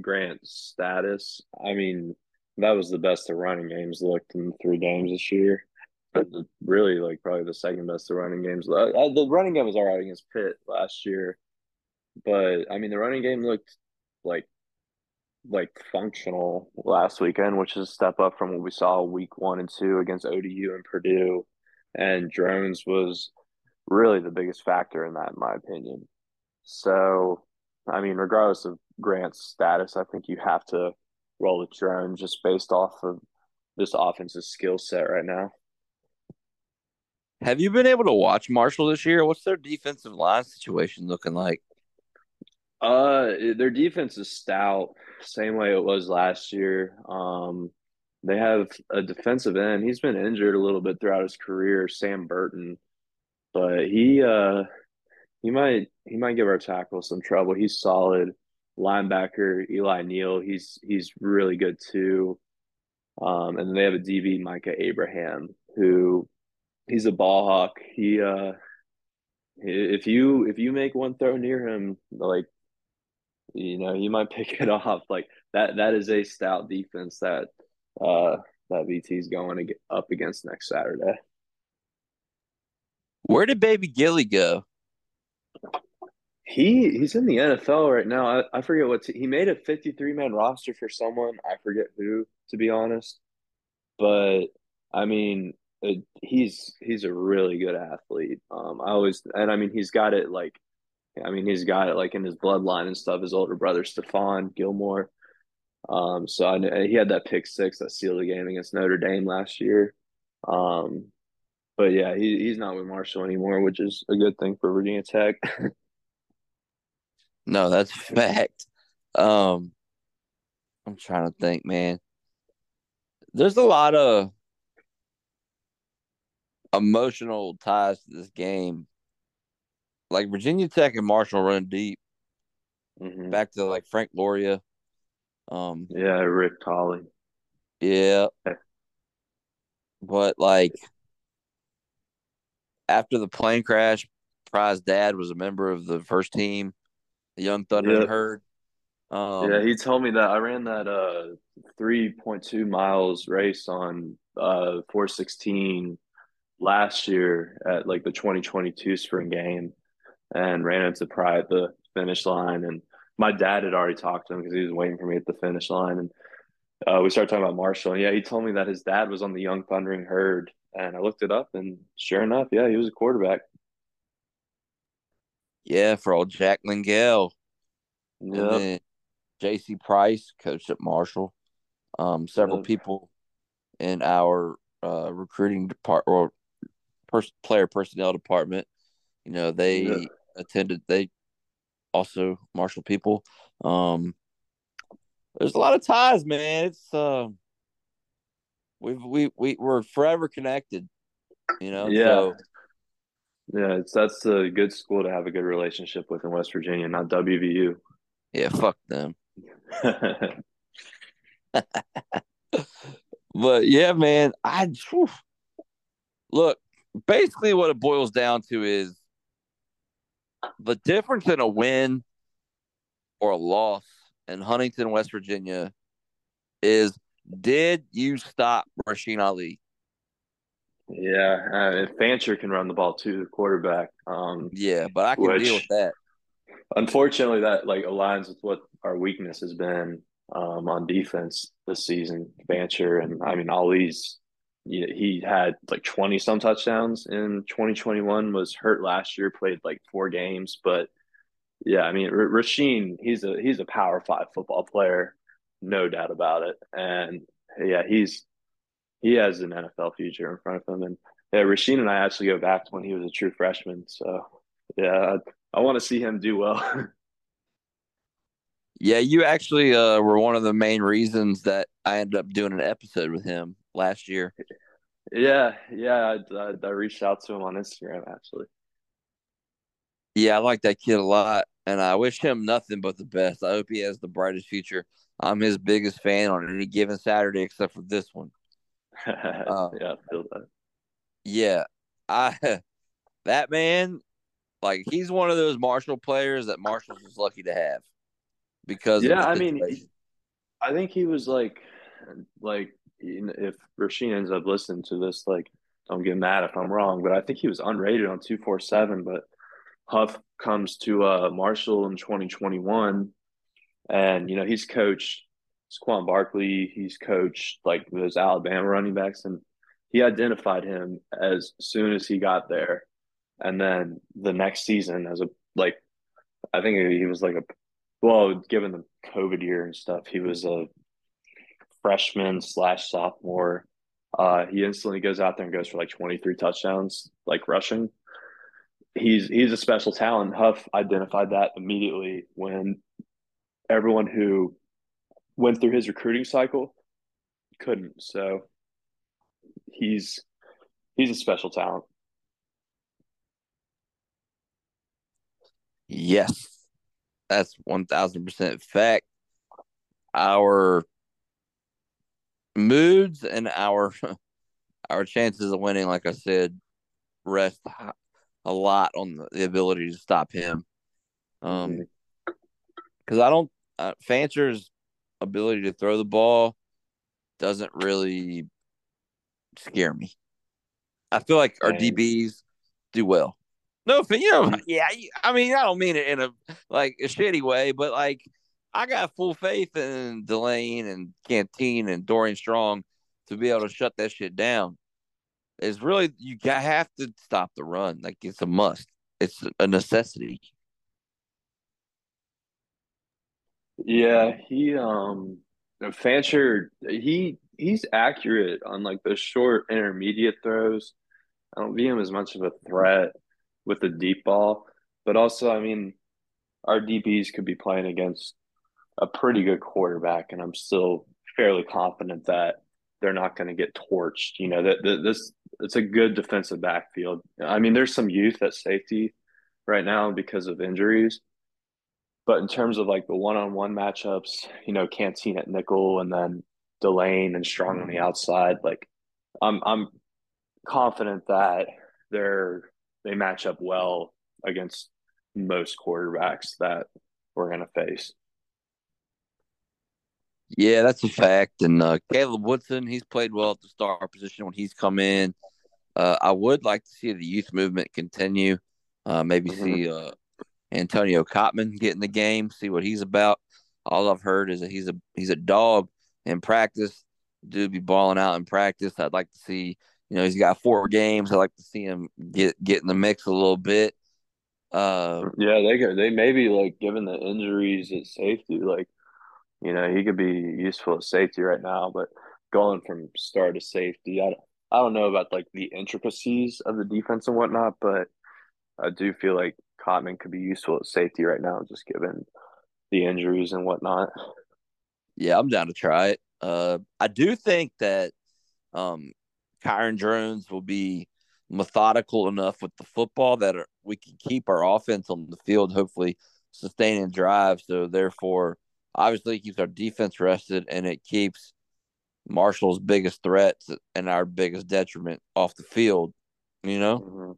Grant's status, I mean, that was the best the running games looked in three games this year. But really, like probably the second best the running games. Uh, the running game was all right against Pitt last year, but I mean, the running game looked like like functional last weekend, which is a step up from what we saw week one and two against ODU and Purdue. And Drones was really the biggest factor in that, in my opinion. So, I mean, regardless of Grant's status, I think you have to roll with drone just based off of this offensive skill set right now. Have you been able to watch Marshall this year? What's their defensive line situation looking like? Uh, their defense is stout, same way it was last year. Um, they have a defensive end. He's been injured a little bit throughout his career, Sam Burton, but he uh he might he might give our tackle some trouble. He's solid. Linebacker Eli Neal, he's he's really good too. Um, and they have a DB Micah Abraham who he's a ball hawk. He uh if you if you make one throw near him, like you know, you might pick it off. Like that that is a stout defense that uh that VT is going to get up against next Saturday. Where did Baby Gilly go? He he's in the NFL right now. I, I forget what he made a 53 man roster for someone. I forget who, to be honest. But I mean, it, he's he's a really good athlete. Um, I always and I mean he's got it like, I mean he's got it like in his bloodline and stuff. His older brother Stephon Gilmore. Um, so I he had that pick six that sealed the game against Notre Dame last year. Um, but yeah, he he's not with Marshall anymore, which is a good thing for Virginia Tech. no, that's fact. Um, I'm trying to think, man. There's a lot of emotional ties to this game. Like Virginia Tech and Marshall run deep. Mm-hmm. Back to like Frank Loria. Um Yeah, Rick Tolley. Yeah. But like after the plane crash, Pry's dad was a member of the first team, the Young Thunder yep. herd. Um, yeah, he told me that I ran that uh 3.2 miles race on uh 416 last year at like the 2022 spring game and ran into Pry at the finish line. And my dad had already talked to him because he was waiting for me at the finish line. And uh, we started talking about Marshall. And yeah, he told me that his dad was on the Young Thundering herd. And I looked it up, and sure enough, yeah, he was a quarterback. Yeah, for old Jack Lengyel. Yeah. J.C. Price coached at Marshall. Um, several yep. people in our uh, recruiting department or pers- player personnel department. You know, they yeah. Attended. They also Marshall people. Um, there's a lot of ties, man. It's uh, we've we we we're forever connected. You know. Yeah. So, yeah, it's that's a good school to have a good relationship with in West Virginia, not WVU. Yeah, fuck them. but yeah, man, I whew, look basically what it boils down to is the difference in a win or a loss in Huntington, West Virginia is did you stop Rasheen Ali? Yeah, uh, Fancher can run the ball too, the quarterback. Um, yeah, but I can which, deal with that. Unfortunately, that like aligns with what our weakness has been um, on defense this season. Fancher and I mean Ali's he had like 20 some touchdowns in 2021 was hurt last year played like four games but yeah i mean R- Rasheen he's a he's a power five football player no doubt about it and yeah he's he has an nfl future in front of him and yeah Rasheen and i actually go back to when he was a true freshman so yeah i, I want to see him do well. Yeah you actually uh, were one of the main reasons that i ended up doing an episode with him last year. Yeah, yeah, I, I, I reached out to him on Instagram actually. Yeah, I like that kid a lot, and I wish him nothing but the best. I hope he has the brightest future. I'm his biggest fan on any given Saturday, except for this one. uh, yeah, I feel that. Yeah, I that man, like he's one of those Marshall players that Marshall's was lucky to have because yeah, I mean, I think he was like like if Rasheen ends up listening to this, like, don't get mad if I'm wrong, but I think he was unrated on 247. But Huff comes to uh, Marshall in 2021, and, you know, he's coached Saquon Barkley, he's coached like those Alabama running backs, and he identified him as soon as he got there. And then the next season, as a like, I think he was like a well, given the COVID year and stuff, he was a freshman slash sophomore. Uh, he instantly goes out there and goes for like 23 touchdowns, like rushing. He's he's a special talent. Huff identified that immediately when everyone who went through his recruiting cycle couldn't. So he's he's a special talent. Yes, that's one thousand percent fact. Our moods and our our chances of winning, like I said, rest a lot on the ability to stop him. Um, because I don't uh, Fancher's ability to throw the ball doesn't really scare me. I feel like our DBs do well. No, you know, yeah. I mean, I don't mean it in a like a shitty way, but like I got full faith in Delane and Canteen and Dorian Strong to be able to shut that shit down. It's really you have to stop the run. Like it's a must. It's a necessity. Yeah, he um Fancher he he's accurate on like the short intermediate throws. I don't view him as much of a threat with the deep ball, but also I mean our DBs could be playing against a pretty good quarterback, and I'm still fairly confident that they're not going to get torched. You know that this it's a good defensive backfield. I mean, there's some youth at safety right now because of injuries, but in terms of like the one-on-one matchups, you know, Canteen at nickel and then Delane and Strong on the mm-hmm. outside, like I'm I'm confident that they're they match up well against most quarterbacks that we're going to face. Yeah, that's a fact. And uh, Caleb Woodson, he's played well at the star position when he's come in. Uh, I would like to see the youth movement continue. Uh, maybe mm-hmm. see uh, Antonio Cotman get in the game, see what he's about. All I've heard is that he's a he's a dog in practice. Dude be balling out in practice. I'd like to see. You know, he's got four games. I'd like to see him get get in the mix a little bit. Uh, yeah, they they may be like given the injuries at safety, like you know, he could be useful at safety right now, but going from star to safety, I, I don't know about like the intricacies of the defense and whatnot, but I do feel like Cotman could be useful at safety right now, just given the injuries and whatnot. Yeah, I'm down to try it. Uh, I do think that um, Kyron Drones will be methodical enough with the football that we can keep our offense on the field, hopefully sustaining drives. So therefore, obviously it keeps our defense rested and it keeps Marshall's biggest threats and our biggest detriment off the field, you know? Mm-hmm.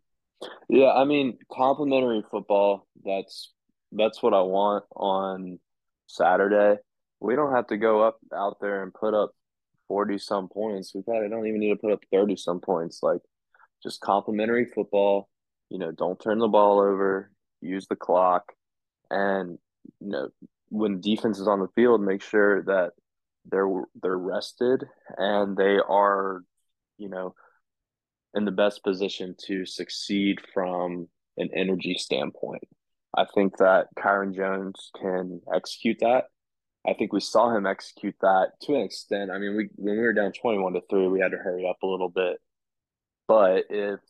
Yeah, I mean, complimentary football, that's that's what I want on Saturday. We don't have to go up out there and put up 40 some points. We probably don't even need to put up 30 some points. Like just complimentary football, you know, don't turn the ball over, use the clock, and you know, when defense is on the field, make sure that they're they're rested and they are, you know, in the best position to succeed from an energy standpoint. I think that Kyron Drones can execute that. I think we saw him execute that to an extent. I mean, we when we were down twenty-one to three, we had to hurry up a little bit. But if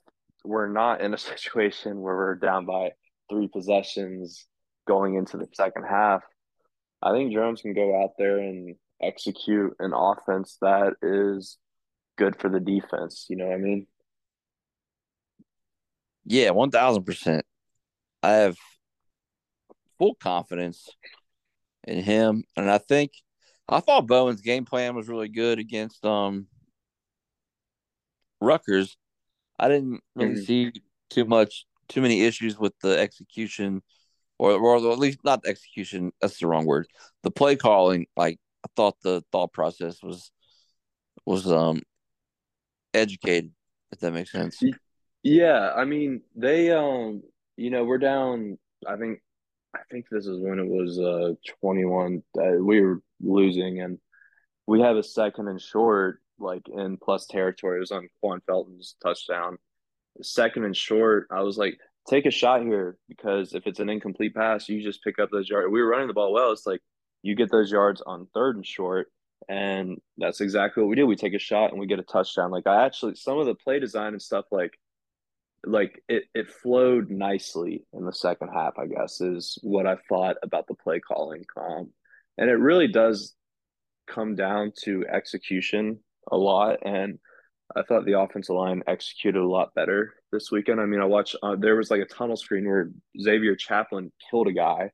we're not in a situation where we're down by three possessions going into the second half, I think Drones can go out there and execute an offense that is good for the defense. You know what I mean? Yeah, one thousand percent. I have full confidence in him, and I think I thought Bowen's game plan was really good against um Rutgers. I didn't really mm-hmm. see too much, too many issues with the execution, or or at least not execution. That's the wrong word. The play calling, like I thought the thought process was was um educated. If that makes sense. Yeah, I mean they um you know we're down. I think I think this is when it was uh 21 uh, we were losing and we have a second and short like in plus territory. It was on Quan Felton's touchdown. Second and short, I was like, take a shot here because if it's an incomplete pass, you just pick up those yards. We were running the ball well. It's like you get those yards on third and short. And that's exactly what we did. We take a shot and we get a touchdown. Like I actually some of the play design and stuff like like it, it flowed nicely in the second half, I guess, is what I thought about the play calling. Um, and it really does come down to execution a lot. And I thought the offensive line executed a lot better this weekend. I mean, I watched, uh, there was like a tunnel screen where Xavier Chaplin killed a guy.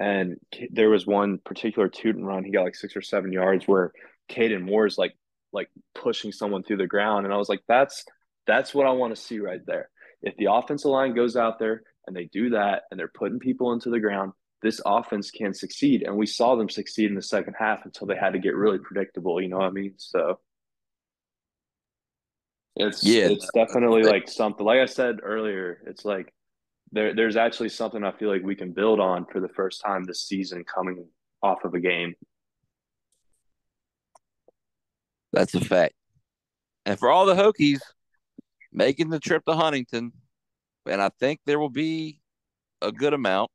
And there was one particular toot and run. He got like six or seven yards where Kaden Moore's like, like pushing someone through the ground. And I was like, that's, that's what I want to see right there. If the offensive line goes out there and they do that and they're putting people into the ground, this offense can succeed. And we saw them succeed in the second half until they had to get really predictable. You know what I mean? So it's yeah, it's definitely like something. Like I said earlier, it's like there there's actually something I feel like we can build on for the first time this season coming off of a game. That's a fact. And for all the Hokies, making the trip to Huntington, and I think there will be a good amount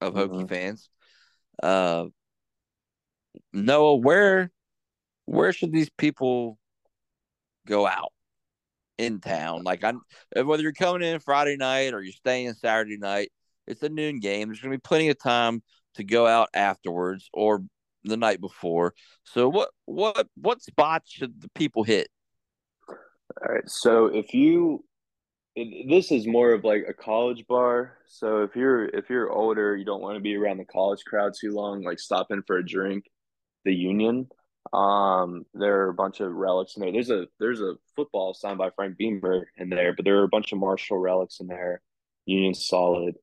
of Hokie mm-hmm. fans. Uh, Noah, where where should these people go out in town? Like, I'm uh, whether you're coming in Friday night or you're staying Saturday night, it's a noon game. There's going to be plenty of time to go out afterwards or the night before. So, what what what spots should the people hit? All right. So if you this is more of like a college bar. So if you're if you're older, you don't want to be around the college crowd too long, like stop in for a drink, the Union. Um, there are a bunch of relics in there. There's a there's a football signed by Frank Beamer in there, but there are a bunch of Marshall relics in there. Union solid.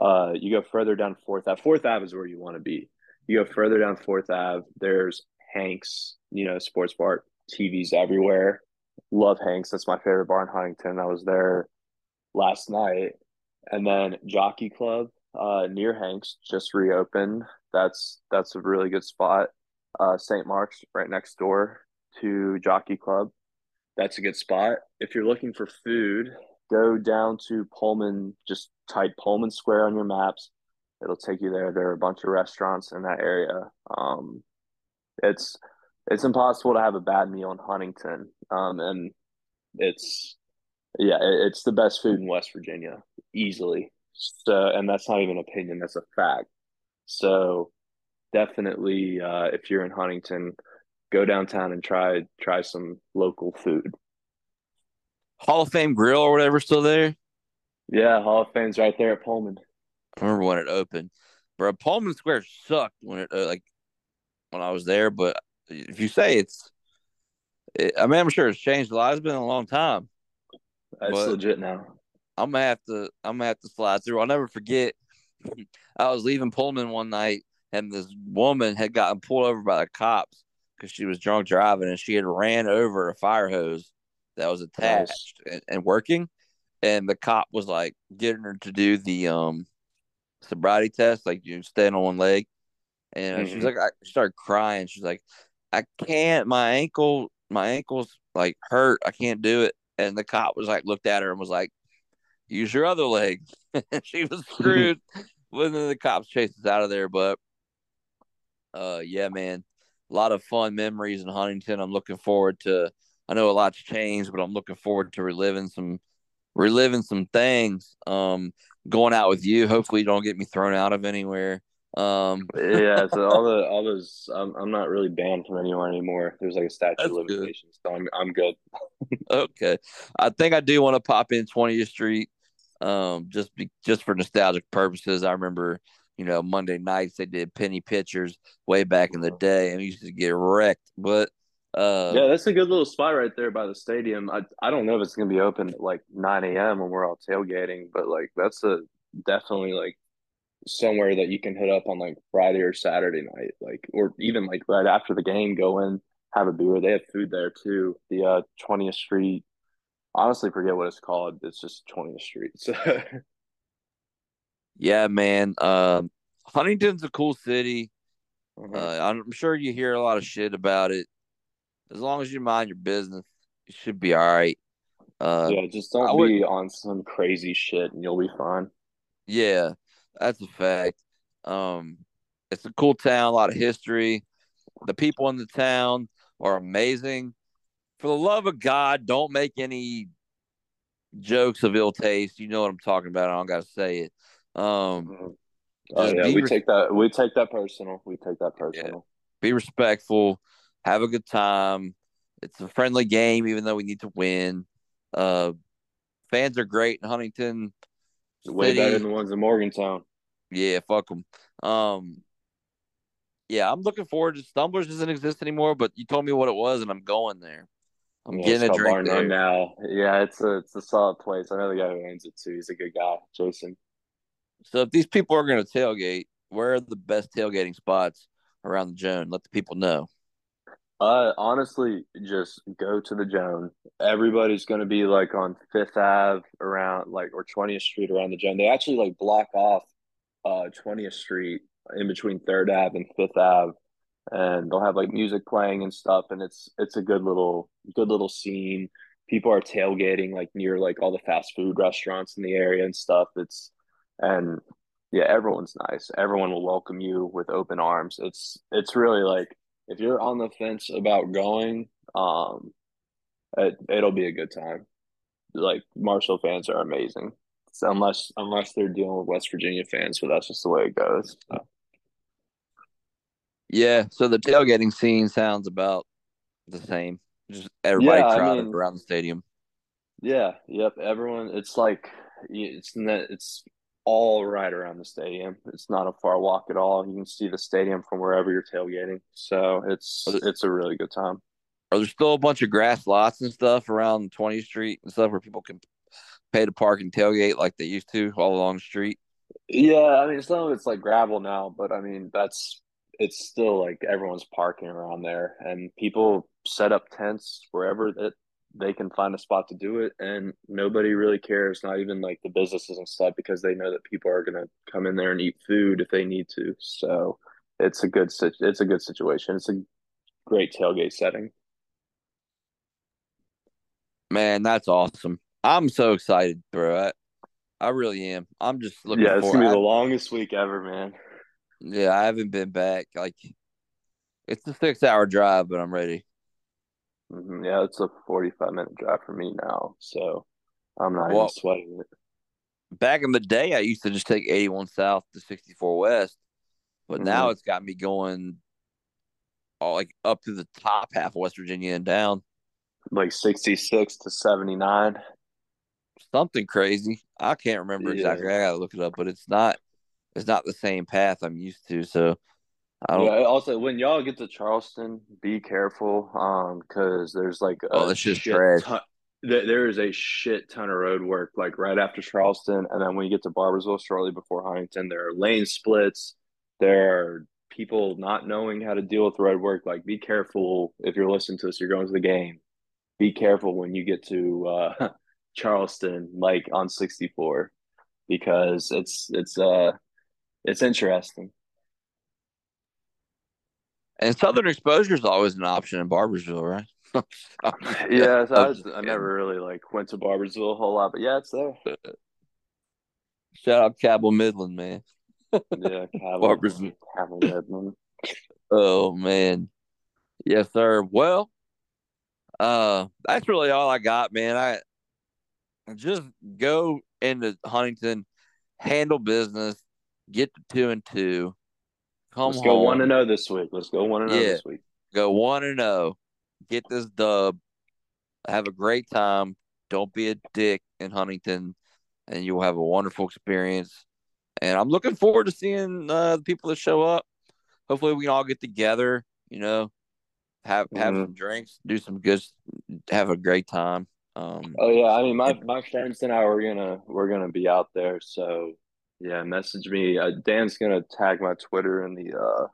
Uh, you go further down Fourth Ave. Fourth Ave is where you want to be. You go further down Fourth Ave. There's Hanks, you know, sports bar, TVs everywhere love Hanks. That's my favorite bar in Huntington. I was there last night. And then Jockey Club uh, near Hanks just reopened. That's that's a really good spot. Uh, St. Mark's right next door to Jockey Club. That's a good spot. If you're looking for food, go down to Pullman. Just type Pullman Square on your maps. It'll take you there. There are a bunch of restaurants in that area. Um, it's it's impossible to have a bad meal in Huntington. Um, and it's yeah, it's the best food in West Virginia easily. So, and that's not even opinion; that's a fact. So, definitely, uh, if you're in Huntington, go downtown and try try some local food. Hall of Fame Grill or whatever still there? Yeah, Hall of Fame's right there at Pullman. I remember when it opened, bro. Pullman Square sucked when it uh, like when I was there, but if you say it's, it, I mean, I'm sure it's changed a lot. It's been a long time. It's legit now. I'm gonna have to I'm gonna have to slide through. I'll never forget. I was leaving Pullman one night, and this woman had gotten pulled over by the cops because she was drunk driving, and she had ran over a fire hose that was attached nice. and, and, working, and the cop was like getting her to do the um sobriety test, like you stand on one leg, and mm-hmm. she's like, I started crying. She's like, I can't. My ankle, my ankles like hurt. I can't do it. And the cop was like, looked at her and was like, use your other leg. she was screwed. when the cops chased us out of there, but uh, yeah, man, a lot of fun memories in Huntington. I'm looking forward to. I know a lot's changed, but I'm looking forward to reliving some, reliving some things. Um, going out with you. Hopefully, you don't get me thrown out of anywhere. Um, yeah, so all the all those, I'm, I'm not really banned from anywhere anymore. There's like a statute of limitations, good. so I'm I'm good. okay, I think I do want to pop in 20th Street, um, just be, just for nostalgic purposes. I remember, you know, Monday nights they did penny pictures way back in the day, and we used to get wrecked. But uh, yeah, that's a good little spot right there by the stadium. I I don't know if it's gonna be open at like 9 a.m. when we're all tailgating, but like that's a definitely like somewhere that you can hit up on like Friday or Saturday night, like or even like right after the game, go in, have a beer. They have food there too. The uh 20th Street. Honestly, forget what it's called. It's just 20th Street. So yeah, man. Um, Huntington's a cool city. Mm-hmm. Uh, I'm sure you hear a lot of shit about it. As long as you mind your business, you should be all right. Uh, yeah, just don't would, be on some crazy shit, and you'll be fine. Yeah, that's a fact. Um, it's a cool town, a lot of history. The people in the town are amazing. For the love of God, don't make any jokes of ill taste. You know what I'm talking about. I don't got to say it. Um, mm-hmm. oh yeah, we res- take that. We take that personal. We take that personal. Yeah. Be respectful. Have a good time. It's a friendly game, even though we need to win. Uh, fans are great in Huntington. Way better than the ones in Morgantown. Yeah, fuck them. Um, yeah, I'm looking forward to Stumblers doesn't exist anymore, but you told me what it was, and I'm going there. I'm yeah, getting a drink there. now. Yeah, it's a it's a solid place. I know the guy who owns it too. He's a good guy, Jason. So if these people are going to tailgate, where are the best tailgating spots around the Joan? Let the people know. Uh, honestly, just go to the Joan. Everybody's going to be like on Fifth Ave around like or 20th Street around the Joan. They actually like block off uh 20th Street in between Third Ave and Fifth Ave, and they'll have like music playing and stuff, and it's it's a good little good little scene. People are tailgating like near like all the fast food restaurants in the area and stuff. It's and yeah, everyone's nice. Everyone will welcome you with open arms. It's it's really like if you're on the fence about going, um, it, it'll be a good time. Like Marshall fans are amazing. So unless unless they're dealing with West Virginia fans, but that's just the way it goes. So. Yeah, so the tailgating scene sounds about the same. Just everybody yeah, crowded I mean, around the stadium. Yeah, yep. Everyone, it's like it's it's all right around the stadium. It's not a far walk at all. You can see the stadium from wherever you're tailgating. So it's it's a really good time. Are there still a bunch of grass lots and stuff around 20th Street and stuff where people can pay to park and tailgate like they used to all along the street? Yeah, I mean some of it's like gravel now, but I mean that's it's still like everyone's parking around there and people set up tents wherever that they can find a spot to do it and nobody really cares not even like the businesses and stuff because they know that people are going to come in there and eat food if they need to. So it's a good it's a good situation. It's a great tailgate setting. Man that's awesome. I'm so excited bro. I, I really am. I'm just looking yeah it's gonna be the longest week ever man. Yeah i haven't been back like it's a six hour drive but i'm ready Mm-hmm. Yeah, it's a 45 minute drive for me now. So I'm not well, even sweating it. Back in the day, I used to just take 81 South to 64 West, but mm-hmm. now it's got me going all like up to the top half of West Virginia and down. Like 66 to 79. Something crazy. I can't remember yeah. exactly. I gotta look it up, but it's not it's not the same path I'm used to. So. Yeah. Also, when y'all get to Charleston, be careful, um, because there's like oh, it's just trash. Ton, there is a shit ton of road work like right after Charleston, and then when you get to Barboursville, shortly before Huntington, there are lane splits. There are people not knowing how to deal with road work. Like, be careful if you're listening to this. You're going to the game. Be careful when you get to uh, Charleston, like on 64, because it's it's uh it's interesting. And Southern exposure is always an option in Barboursville, right? yeah, so I, was, I never really like went to Barboursville a whole lot, but yeah, it's there. Shout out Cabell Midland, man. yeah, Cabell, Cabell Midland. Oh man, yes, sir. Well, uh, that's really all I got, man. I just go into Huntington, handle business, get to two and two. Come Let's home. go one and zero oh this week. Let's go one and zero oh this week. Go one and zero. Oh. Get this dub. Have a great time. Don't be a dick in Huntington, and you'll have a wonderful experience. And I'm looking forward to seeing uh, the people that show up. Hopefully, we can all get together. You know, have have mm-hmm. some drinks, do some good, have a great time. Um, oh yeah, I mean my my friends and I were gonna we're gonna be out there, so yeah, message me. Uh, Dan's gonna tag my Twitter in the uh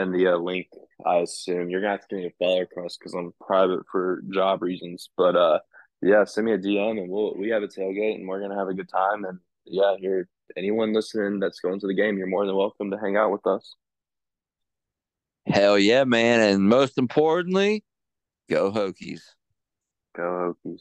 in the uh, link. I assume you're gonna have to give me a follow request because I'm private for job reasons. But uh, yeah, send me a DM and we'll we have a tailgate and we're gonna have a good time. And yeah, you're anyone listening that's going to the game, you're more than welcome to hang out with us. Hell yeah, man! And most importantly, go Hokies. Go Hokies.